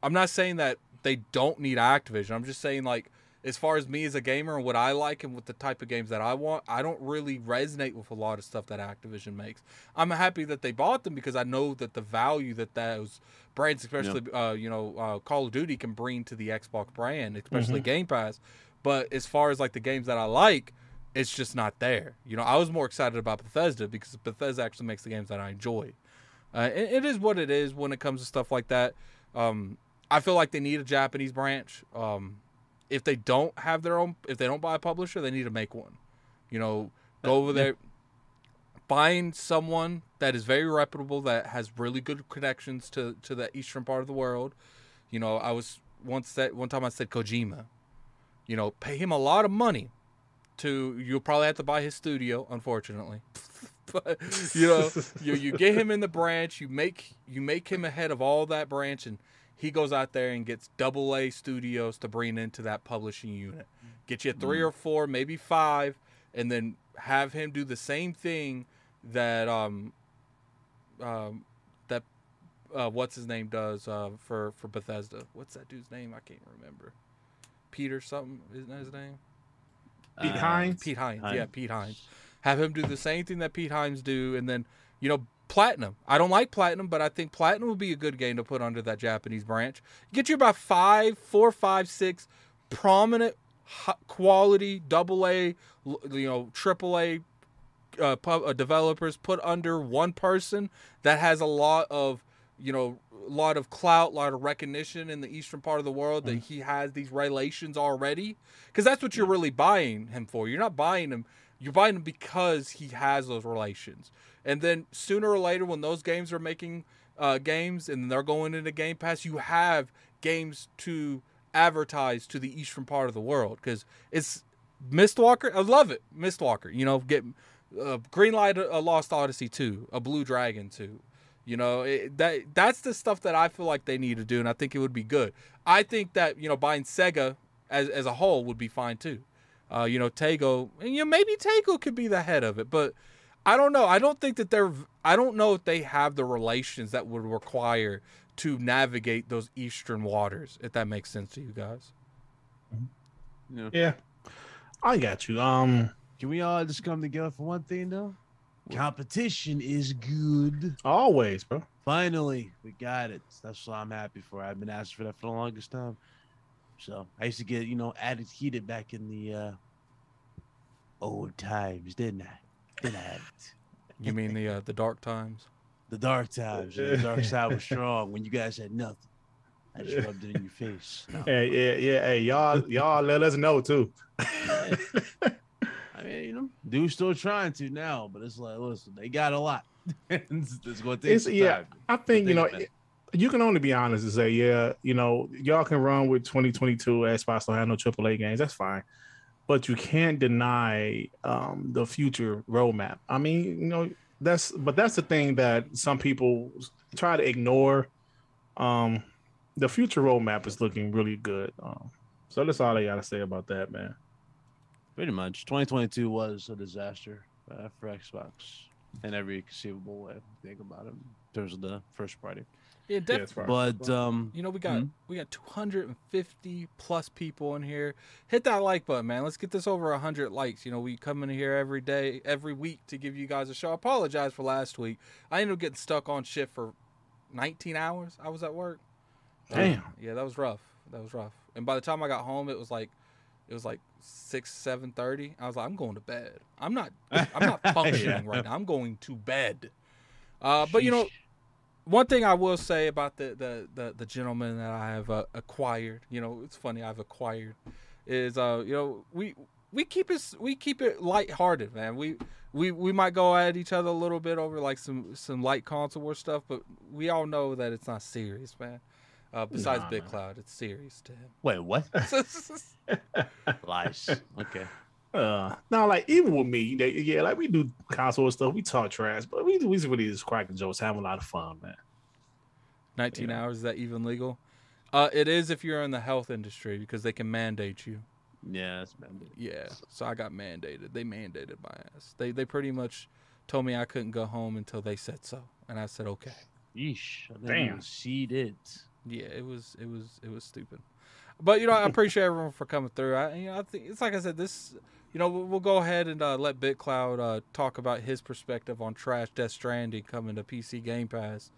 B: I'm not saying that they don't need Activision. I'm just saying like as far as me as a gamer and what I like and what the type of games that I want, I don't really resonate with a lot of stuff that Activision makes. I'm happy that they bought them because I know that the value that those brands, especially uh, you know uh, Call of Duty, can bring to the Xbox brand, especially Game Pass. But as far as like the games that I like, it's just not there. You know, I was more excited about Bethesda because Bethesda actually makes the games that I enjoy. Uh, it, it is what it is when it comes to stuff like that. Um, I feel like they need a Japanese branch. Um, if they don't have their own, if they don't buy a publisher, they need to make one. You know, go over there, find someone that is very reputable that has really good connections to to the eastern part of the world. You know, I was once said one time I said Kojima. You know, pay him a lot of money to you'll probably have to buy his studio, unfortunately. [LAUGHS] but you know, you you get him in the branch, you make you make him ahead of all that branch and he goes out there and gets double A studios to bring into that publishing unit. Get you 3 or four, maybe five, and then have him do the same thing that um um that uh what's his name does uh for for Bethesda. What's that dude's name? I can't remember. Peter something isn't that his name?
A: Pete
C: Uh,
A: Hines.
B: Pete Hines.
C: Hines.
B: Yeah, Pete Hines. Have him do the same thing that Pete Hines do, and then you know platinum. I don't like platinum, but I think platinum would be a good game to put under that Japanese branch. Get you about five, four, five, six prominent, quality double A, l- you know, triple A uh, pub, uh, developers put under one person that has a lot of you know a lot of clout, a lot of recognition in the eastern part of the world that he has these relations already. Because that's what you're really buying him for. You're not buying him. You're buying him because he has those relations. And then sooner or later, when those games are making uh, games and they're going into Game Pass, you have games to advertise to the eastern part of the world because it's Mistwalker. I love it, Mistwalker. You know, get uh, Greenlight, a Lost Odyssey two, a Blue Dragon two. You know, it, that that's the stuff that I feel like they need to do, and I think it would be good. I think that you know buying Sega as as a whole would be fine too. Uh, you know, Tego, and you know maybe Tego could be the head of it, but I don't know. I don't think that they're. I don't know if they have the relations that would require to navigate those eastern waters. If that makes sense to you guys.
C: Yeah.
A: Yeah, I got you. Um,
C: Can we all just come together for one thing though? Competition is good.
A: always, bro.
C: Finally, we got it. That's what I'm happy for. I've been asking for that for the longest time. So I used to get, you know, added heated back in the uh old times, didn't I? Didn't I?
B: You mean the uh, the dark times?
C: The dark times. yeah, The dark [LAUGHS] side was strong when you guys had nothing. I just rubbed it in your face. No.
A: Yeah, yeah, yeah. Hey, y'all, y'all let us know too. [LAUGHS]
C: I mean, you know, dude's still trying to now, but it's like, listen, they got a lot. [LAUGHS] it's, it's gonna take
A: It's
C: some
A: yeah.
C: time.
A: I think you know
C: Think, man.
A: you can only be honest and say yeah. You know y'all can run with 2022 Xbox don't have no AAA games. That's fine, but you can't deny um, the future roadmap. I mean, you know that's but that's the thing that some people try to ignore. Um, the future roadmap is looking really good. Um, so that's all I gotta say about that, man.
C: Pretty much. 2022 was a disaster uh, for Xbox in every conceivable way. Think about it in terms of the first party.
B: Yeah,
A: Yeah,
B: definitely.
A: as far-
C: But um,
B: You know, we got
C: Mhm.
B: we got 250 plus people in here. Hit that like button, man. Let's get this over 100 likes. You know, we come in here every day, every week to give you guys a show. I apologize for last week. I ended up getting stuck on shit for 19 hours. I was at work.
A: Damn.
B: Yeah, that was rough. That was rough. And by the time I got home, it was like it was like six, seven thirty. I was like, I'm going to bed. I'm not. [LAUGHS] I'm not functioning right now. I'm going to bed. Uh, but you know, one thing I will say about the the the, the gentleman that I have uh, acquired, you know, it's funny I've acquired, is uh, you know, we we keep it we keep it lighthearted, man. We we we might go at each other a little bit over like some some light console war stuff, but we all know that it's not serious, man. Uh, besides
A: Nah, Bit.
B: Cloud, it's serious to him.
C: wait, what?
B: him. [LAUGHS]
C: Lies. Okay.
A: Uh, now, like even with me, they, yeah, like we do console stuff, we talk trash, but we we really just cracking jokes, having a lot of fun, man.
B: 19
A: Yeah.
B: hours is that even legal? Uh, it is if you're in the health industry because they can mandate you.
C: Yeah, that's bad.
B: Yeah, so I got mandated. They mandated my ass. They they pretty much told me I couldn't go home until they said so, and I said okay.
C: Yeesh. Didn't
A: Damn.
C: even see it.
B: Yeah, it was it was it was stupid, but you know I [LAUGHS] appreciate everyone for coming through. I you know I think it's like I said this. You know we'll, we'll go ahead and uh, let BitCloud uh, talk about his perspective on Trash Death Stranding coming to PC Game Pass.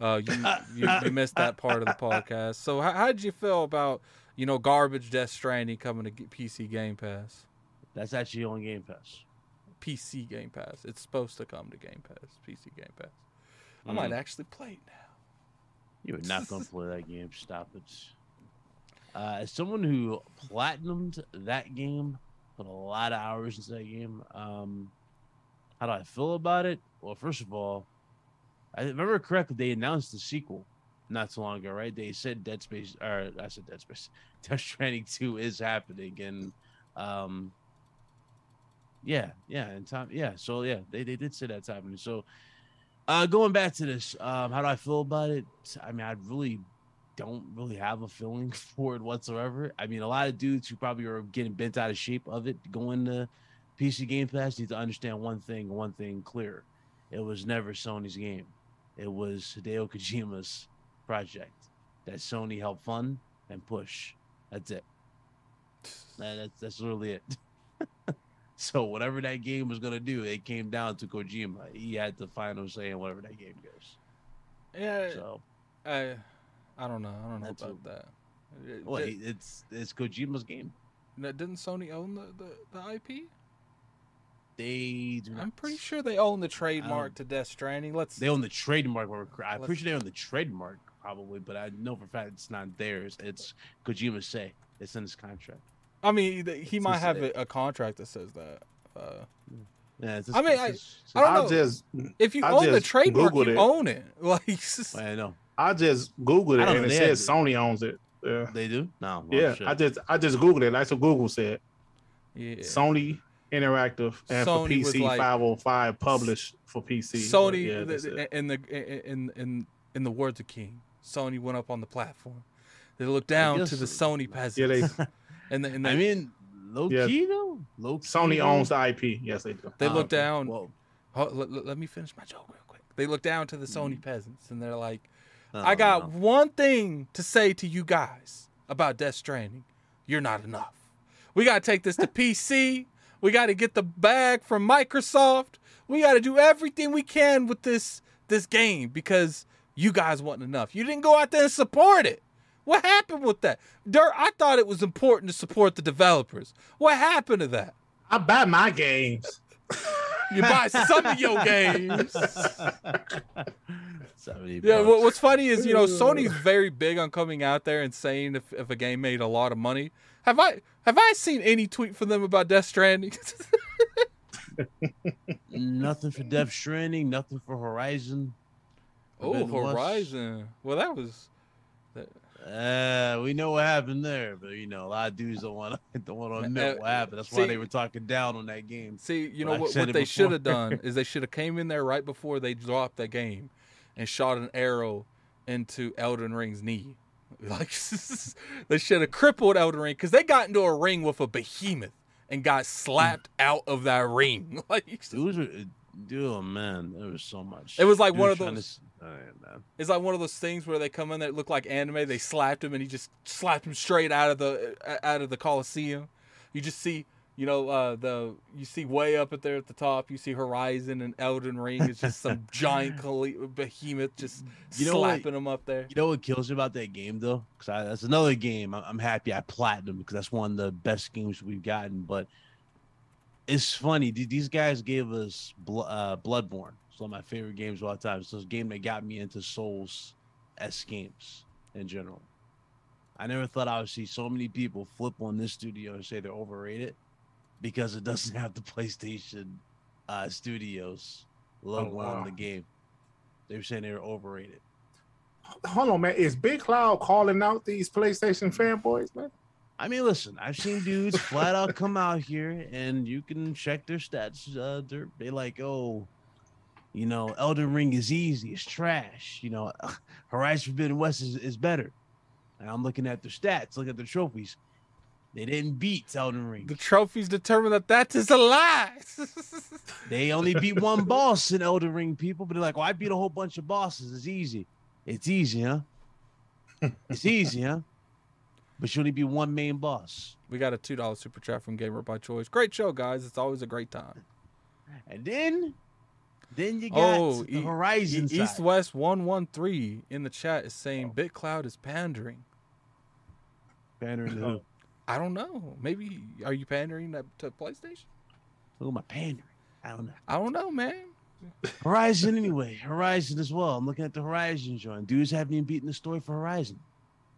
B: Uh, you, you you [LAUGHS] missed that part of the podcast. So how, how did you feel about you know garbage Death Stranding coming to PC Game Pass?
C: That's actually on Game Pass.
B: PC Game Pass. It's supposed to come to Game Pass. PC Game Pass. I might
C: Mm.
B: actually play it now.
C: You're not gonna play that game. Stop it. Uh, as someone who platinumed that game, put a lot of hours into that game. Um, how do I feel about it? Well, first of all, I remember correctly. They announced the sequel not so long ago, right? They said Dead Space, or I said Dead Space, [LAUGHS] Death Stranding Two is happening, and um, yeah, yeah, and time, yeah. So yeah, they they did say that's happening. So uh, going back to this, um, how do I feel about it? I mean, I really don't really have a feeling [LAUGHS] for it whatsoever. I mean, a lot of dudes who probably are getting bent out of shape of it going to PC Game Pass need to understand one thing, one thing clear. It was never Sony's game. It was Hideo Kojima's project that Sony helped fund and push. That's it. That- That's that's literally it. [LAUGHS] so whatever that game was gonna do, it came down to Kojima. He had the final say in whatever that game goes.
B: Yeah,
C: So
B: I, I don't know. I don't know about
C: a-
B: that.
C: Well,
B: did-
C: it's it's Kojima's game.
B: didn't Sony own the, the, the IP?
C: They do
B: I'm pretty sure they own the trademark to Death Stranding. Let's.
C: they own the trademark. I'm pretty sure they own the trademark probably, but I know for a fact it's not theirs. It's Kojima's say. It's in his contract.
B: I mean, he
C: It's
B: might have
C: a-
B: a, a contract that says that. Uh,
C: Yeah, it's
B: I mean,
C: it's
B: I-
C: just-
B: I don't
A: I
B: know.
A: just
B: if you
A: I
B: own the trademark,
A: Googled
B: you
A: it.
B: own it. [LAUGHS] Like, [LAUGHS]
C: I know
A: I just googled it and it
C: says
A: said
C: had-
A: Sony owns it. Yeah,
C: they do. No, well,
A: yeah.
C: shit.
A: I just I just googled it. That's what Google said.
B: yeah.
A: Sony Interactive and
B: Sony
A: for PC
B: like-
A: 505 published for PC.
B: Sony,
A: Yeah,
B: the- the- in the in in in the words of King, Sony went up on the platform. They looked down to the Sony peasants.
A: yeah, they [LAUGHS]
B: and the, and they,
C: I mean, low
A: Yeah.
C: key though. Low key,
A: Sony owns the IP. Yes, they do.
B: they
C: Ah,
B: look
C: okay.
B: down.
C: Well,
B: Oh, let, let- let me finish my joke real quick. They look down to the
A: Mm-hmm.
B: Sony peasants and they're like,
C: oh,
B: I got
C: no.
B: one thing to say to you guys about Death Stranding. You're not enough. We got to take this to [LAUGHS] PC. We got to get the bag from Microsoft. We got to do everything we can with this this game because you guys wasn't enough. You didn't go out there and support it. What happened with that? Dirt, I thought it was important to support the developers. What happened to that?
A: I buy my games.
B: You buy some of your games. [LAUGHS] Yeah, what, what's funny is you know Sony's [LAUGHS] very big on coming out there and saying if, if a game made a lot of money. Have I have I seen any tweet from them about Death Stranding? [LAUGHS]
C: nothing for Death Stranding, nothing for Horizon.
B: oh, Horizon. Well, that was
C: Uh, we know what happened there, but you know, a lot of dudes don't want to [LAUGHS] don't want to admit what happened. That's
B: see-
C: why they were talking down on that game.
B: see, you know what, what they should have done [LAUGHS] is they should have came in there right before they dropped that game and shot an arrow into Elden Ring's knee. [LAUGHS] Like they should have crippled Elden Ring because they got into a ring with a behemoth and got slapped out of that ring. Like
C: Dudes were, oh man, there was so much.
B: It was like
C: Dudes
B: one of
C: to
B: those-
C: s- oh.
B: It's like one of those things where they come in that look like anime. They slapped him and he just slapped him straight out of the uh, out of the Coliseum. You just see, you know, uh, the you see way up at there at the top. You see Horizon and Elden Ring. It's just some [LAUGHS] giant behemoth just
C: You know what?
B: slapping him up there.
C: You know what kills me about that game though? Because that's another game. I'm, I'm happy I platinum because that's one of the best games we've gotten. But it's funny. th- These guys gave us uh, Bloodborne. It's one of my favorite games of all time. It's a game that got me into Souls S games in general. I never thought I would see so many people flip on this studio and say they're overrated because it doesn't have the PlayStation uh, Studios logo
A: wow.
C: on the game. They were saying they were overrated.
A: Hold on, man. Is BitCloud calling out these PlayStation fanboys, man?
C: I mean, listen, I've seen dudes flat out come out here and you can check their stats. Uh, they're they like, oh, you know, Elden Ring is easy, it's trash. You know, [LAUGHS] Horizon Forbidden West is, is better. And I'm looking at their stats, look at their trophies. They didn't beat Elden Ring.
B: The trophies determine that that is a lie. [LAUGHS]
C: They only beat one boss in Elden Ring, people, but they're like, well, I beat a whole bunch of bosses. It's easy. It's easy, huh? [LAUGHS] It's easy, huh? But you only be one main boss.
B: we got a two dollar super chat from Gamer by Choice. Great show, guys. It's always a great time.
C: And then, then you oh, got
B: Oh,
C: the
B: E-
C: Horizon
B: E- East. West one one three in the chat is saying oh. BitCloud is pandering.
C: Pandering in the. [LAUGHS]
B: I don't know. Maybe are you pandering to, to PlayStation?
C: Who am I pandering? I don't know.
B: I don't know, man.
C: Horizon anyway. Horizon as well. I'm looking at the Horizon joint. Dudes haven't even beaten the story for Horizon.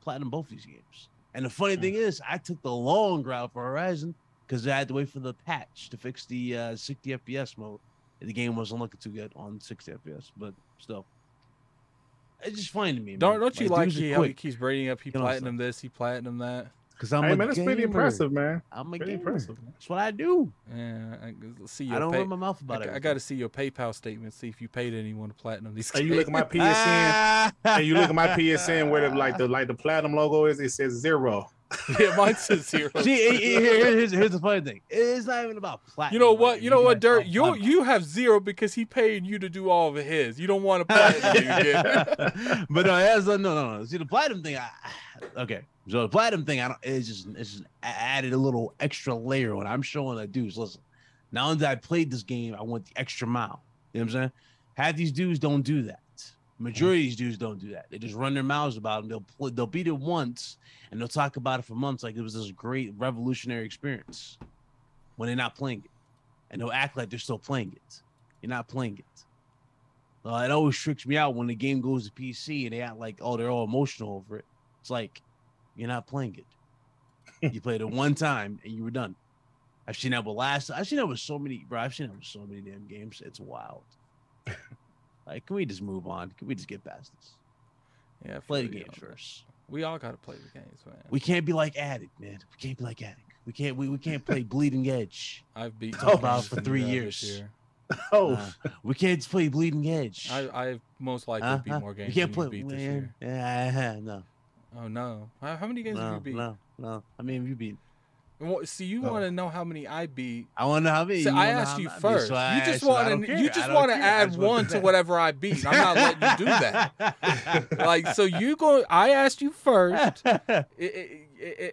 C: Platinum both these games. And the funny thing is, I took the long route for Horizon because I had to wait for the patch to fix the uh, 60 FPS mode. The game wasn't looking too good on 60 FPS, but still. It's just funny to me. Man.
B: Don't don't you like
C: are
B: he, how he keeps bringing up he
C: on
B: platinum this, he platinum that.
C: Because I'm
A: hey,
C: a
A: man, that's pretty impressive, man.
C: I'm a
A: Pretty
C: gamer.
A: impressive.
C: That's what I do.
B: Yeah, I, see your
C: I don't
B: pay,
C: run my mouth about it.
B: I,
C: it.
B: got to see your PayPal statement. See if you paid anyone to platinum these.
A: Hey, you
B: games.
A: look at my PSN. and you look at my [LAUGHS] PSN where the, like the like the platinum logo is. It says zero. [LAUGHS]
B: yeah, mine says zero.
C: See, here- here- here's, here's the funny thing. It's not even about platinum.
B: You
C: know
B: what? You know what, Dirt? You you have zero because he paid you to do all of his. You don't want to platinum
C: but no, that's no, no, no. See, the platinum thing. I, okay, so the platinum thing, I don't. It's just, it's just added a little extra layer when I'm showing that dudes. Listen, now that I played this game, I want the extra mile. You know what I'm saying? Half these dudes don't do that. Majority of these dudes don't do that. They just run their mouths about them. They'll they'll beat it once and they'll talk about it for months like it was this great revolutionary experience when they're not playing it, and they'll act like they're still playing it. You're not playing it. Uh, it always tricks me out when the game goes to PC and they act like, oh, they're all emotional over it. It's like, you're not playing it. you played it one time and you were done. I've seen that with last. I've seen that with so many, bro. I've seen that with so many damn games. It's wild. Like, can we just move on? Can we just get past this?
B: yeah,
C: Play the games first.
B: We all got to play the games, man.
C: We can't be like Addict, man. We can't be like Addict. We can't. We, we can't play [LAUGHS] Bleeding Edge.
B: I've beat two
A: about
C: for three years.
B: year. [LAUGHS]
A: Oh,
C: Uh, we can't just play Bleeding Edge.
B: I I've most likely
C: Uh,
B: beat more games
C: we can't
B: than
C: play.
B: you beat this year.
C: Yeah, [LAUGHS] no,
B: Oh no! How, how many games have you beat?
C: no, no. I mean, you beat.
B: And what- See, you
A: Oh.
B: want to know how many I beat?
C: I want to know how many.
B: I asked you first.
C: so
B: you just want to. You just want to add one to whatever I beat. I'm not letting you do [LAUGHS] that. Like, so you go. I asked you first. [LAUGHS]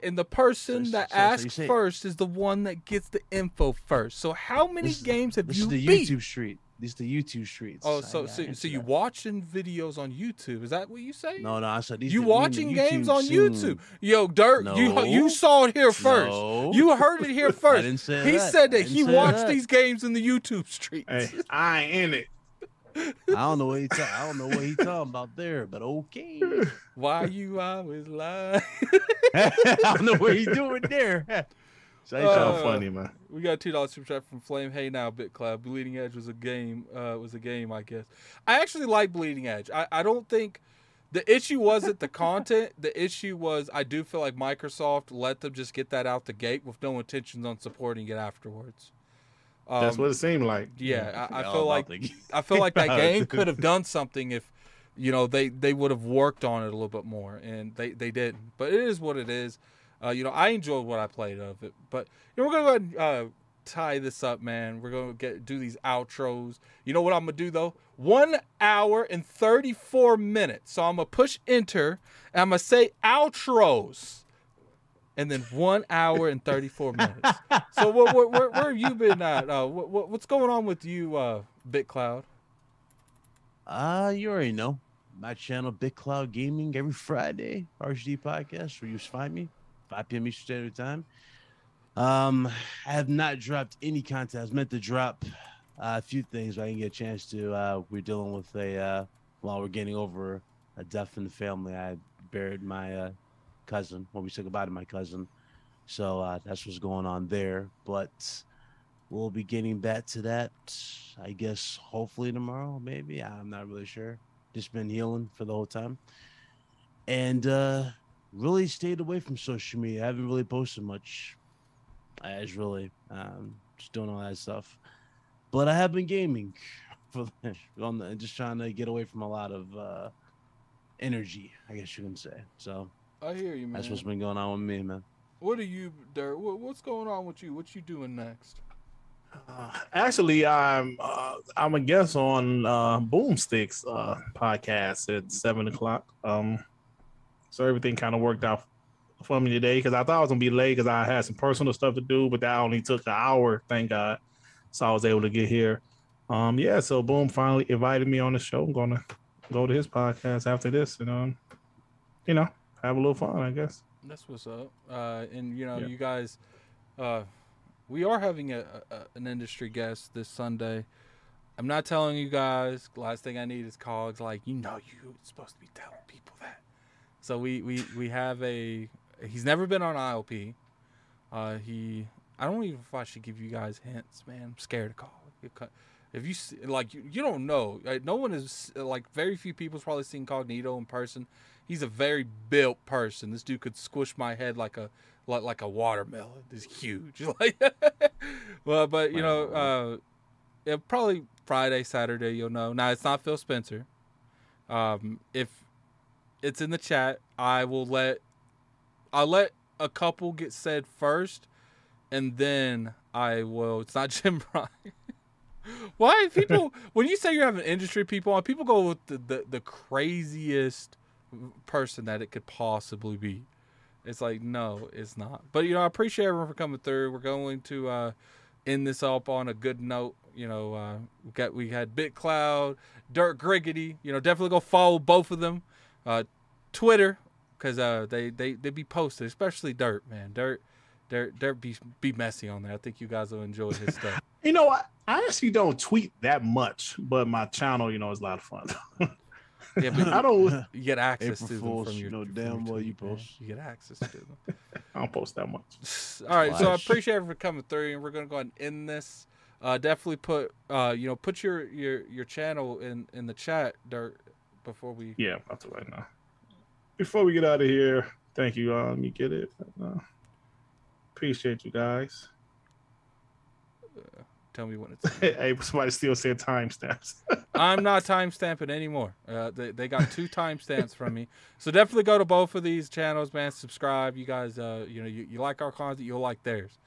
B: And the person
C: So-
B: that
C: you
B: asks first is the one that gets the info first. So how many
C: This
B: games have
C: This
B: you
C: is the
B: beat?
C: YouTube street. This is the YouTube streets.
B: Oh,
C: I
B: so so, so you watching videos on YouTube? Is that what you say?
C: No, no. I said these.
B: you
C: the-
B: watching
C: the
B: games on
C: scene.
B: YouTube? Yo, Dirt, you
C: No.
B: you saw it here first.
C: No.
B: You heard it here [LAUGHS]
C: I
B: first.
C: didn't say
B: he
C: that.
B: said
C: I
B: that
C: didn't
B: he watched
C: that.
B: these games in the YouTube streets.
A: hey, I ain't in it. [LAUGHS]
C: I don't know what he. Ta- I don't know what he talking about there, but okay.
B: Why you always lie? [LAUGHS]
C: I don't know what he doing there. So
A: It's all
B: Uh,
A: funny, man.
B: We got a two dollars super chat from Flame. Hey now, BitCloud. Bleeding Edge was a game. Uh, was a game, I guess. I actually like Bleeding Edge. I, I don't think the issue wasn't the content. The issue was I do feel like Microsoft let them just get that out the gate with no intentions on supporting it afterwards. Um,
A: That's what it seemed like.
B: Yeah, I, I
C: Forgot
B: feel like
C: the-
B: I feel like that [LAUGHS] game could have done something if you know they they would have worked on it a little bit more, and they they didn't. But it is what it is. Uh, you know, I enjoyed what I played of it, but you know, we're gonna go ahead and uh, tie this up, man. We're gonna get do these outros. You know what I'm gonna do though? One hour and 34 minutes. So I'm gonna push enter, and I'm gonna say outros. And then one hour and 34 minutes. [LAUGHS] So where, where, where, where have you been at? Uh, what, what, what's going on with you, uh, BitCloud?
C: Uh, you already know. My channel, BitCloud Gaming, every Friday, RHD podcast, where you find me, 5 p.m. Eastern Standard Time. Um, I have not dropped any content. I was meant to drop uh, a few things, but I didn't get a chance to. Uh, we're dealing with a, uh, while we're getting over a death in the family. I buried my uh, cousin when we said goodbye to my cousin. So uh, that's what's going on there. But we'll be getting back to that, I guess, hopefully tomorrow, maybe. I'm not really sure. Just been healing for the whole time. And uh really stayed away from social media. I haven't really posted much. I just really um just doing all that stuff. But I have been gaming [LAUGHS] for on the, just trying to get away from a lot of uh energy, I guess you can say. So
B: I hear you, man.
C: that's what's been going on with me, man.
B: What are you, Dirt? What, what's going on with you? What you doing next?
A: Uh, actually, I'm uh, I'm a guest on uh, Boomsticks uh, podcast at seven o'clock. Um, so everything kind of worked out for me today because I thought I was gonna be late because I had some personal stuff to do, but that only took an hour. Thank God, so I was able to get here. Um, yeah, so Boom finally invited me on the show. I'm gonna go to his podcast after this and um, you know, have a little fun, I guess.
B: That's what's up. Uh, and you know,
A: Yeah.
B: you guys, uh, we are having a, a an industry guest this Sunday. I'm not telling you guys. Last thing I need is cogs. Like you know, you're supposed to be telling people that. So we we we have a. He's never been on ILP. Uh, he. I don't even know if I should give you guys hints, man. I'm scared to call. If you like you, you don't know. No one is like very few people's probably seen Cognito in person. He's a very built person. This dude could squish my head like a like like a watermelon. It's huge. [LAUGHS] Like, well, but you know, uh, yeah, probably Friday, Saturday. You'll know. Now it's not Phil Spencer. Um, if it's in the chat, I will let I'll let a couple get said first, and then I will. It's not [LAUGHS] Jim Ryan. Why people [LAUGHS] when you say you're having industry people on, people go with the, the, the craziest person that it could possibly be. It's like no, it's not. But you know, I appreciate everyone for coming through. We're going to uh, end this up on a good note. You know, uh, we got we had BitCloud, Dirt Griggity. You know, definitely go follow both of them. Uh, Twitter because uh, they they they be posted, especially Dirt man. Dirt, Dirt, Dirt be be messy on there. I think you guys will enjoy his stuff. [LAUGHS]
A: You know, I, I actually don't tweet that much, but my channel, you know, is a lot of fun. [LAUGHS]
B: Yeah, but [LAUGHS]
A: I don't.
B: you get access
C: April
B: to them
C: Fools,
B: from
C: you
B: your
C: know
B: from
C: damn
B: your
C: well you
B: tweet, man.
C: post.
B: You get access to them.
A: I don't post that much.
B: All right, so I appreciate everyone coming through, and we're gonna go ahead and end this. Uh, definitely put uh, you know, put your your your channel in in the chat, Dirt, before we.
A: Yeah, do it right now. Before we get out of here, thank you. Uh, you get it. Uh, appreciate you guys.
B: Tell me when it's. [LAUGHS]
A: hey, somebody still said timestamps. [LAUGHS]
B: I'm not timestamping anymore. Uh, they, they got two timestamps from me, so definitely go to both of these channels, man. Subscribe. You guys, uh, you know, you, you like our content, you'll like theirs.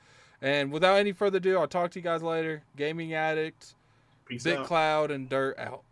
B: And without any further ado, I'll talk to you guys later. Gaming Addict,
A: Peace
B: Bit
A: out.
B: Cloud, and Dirt out.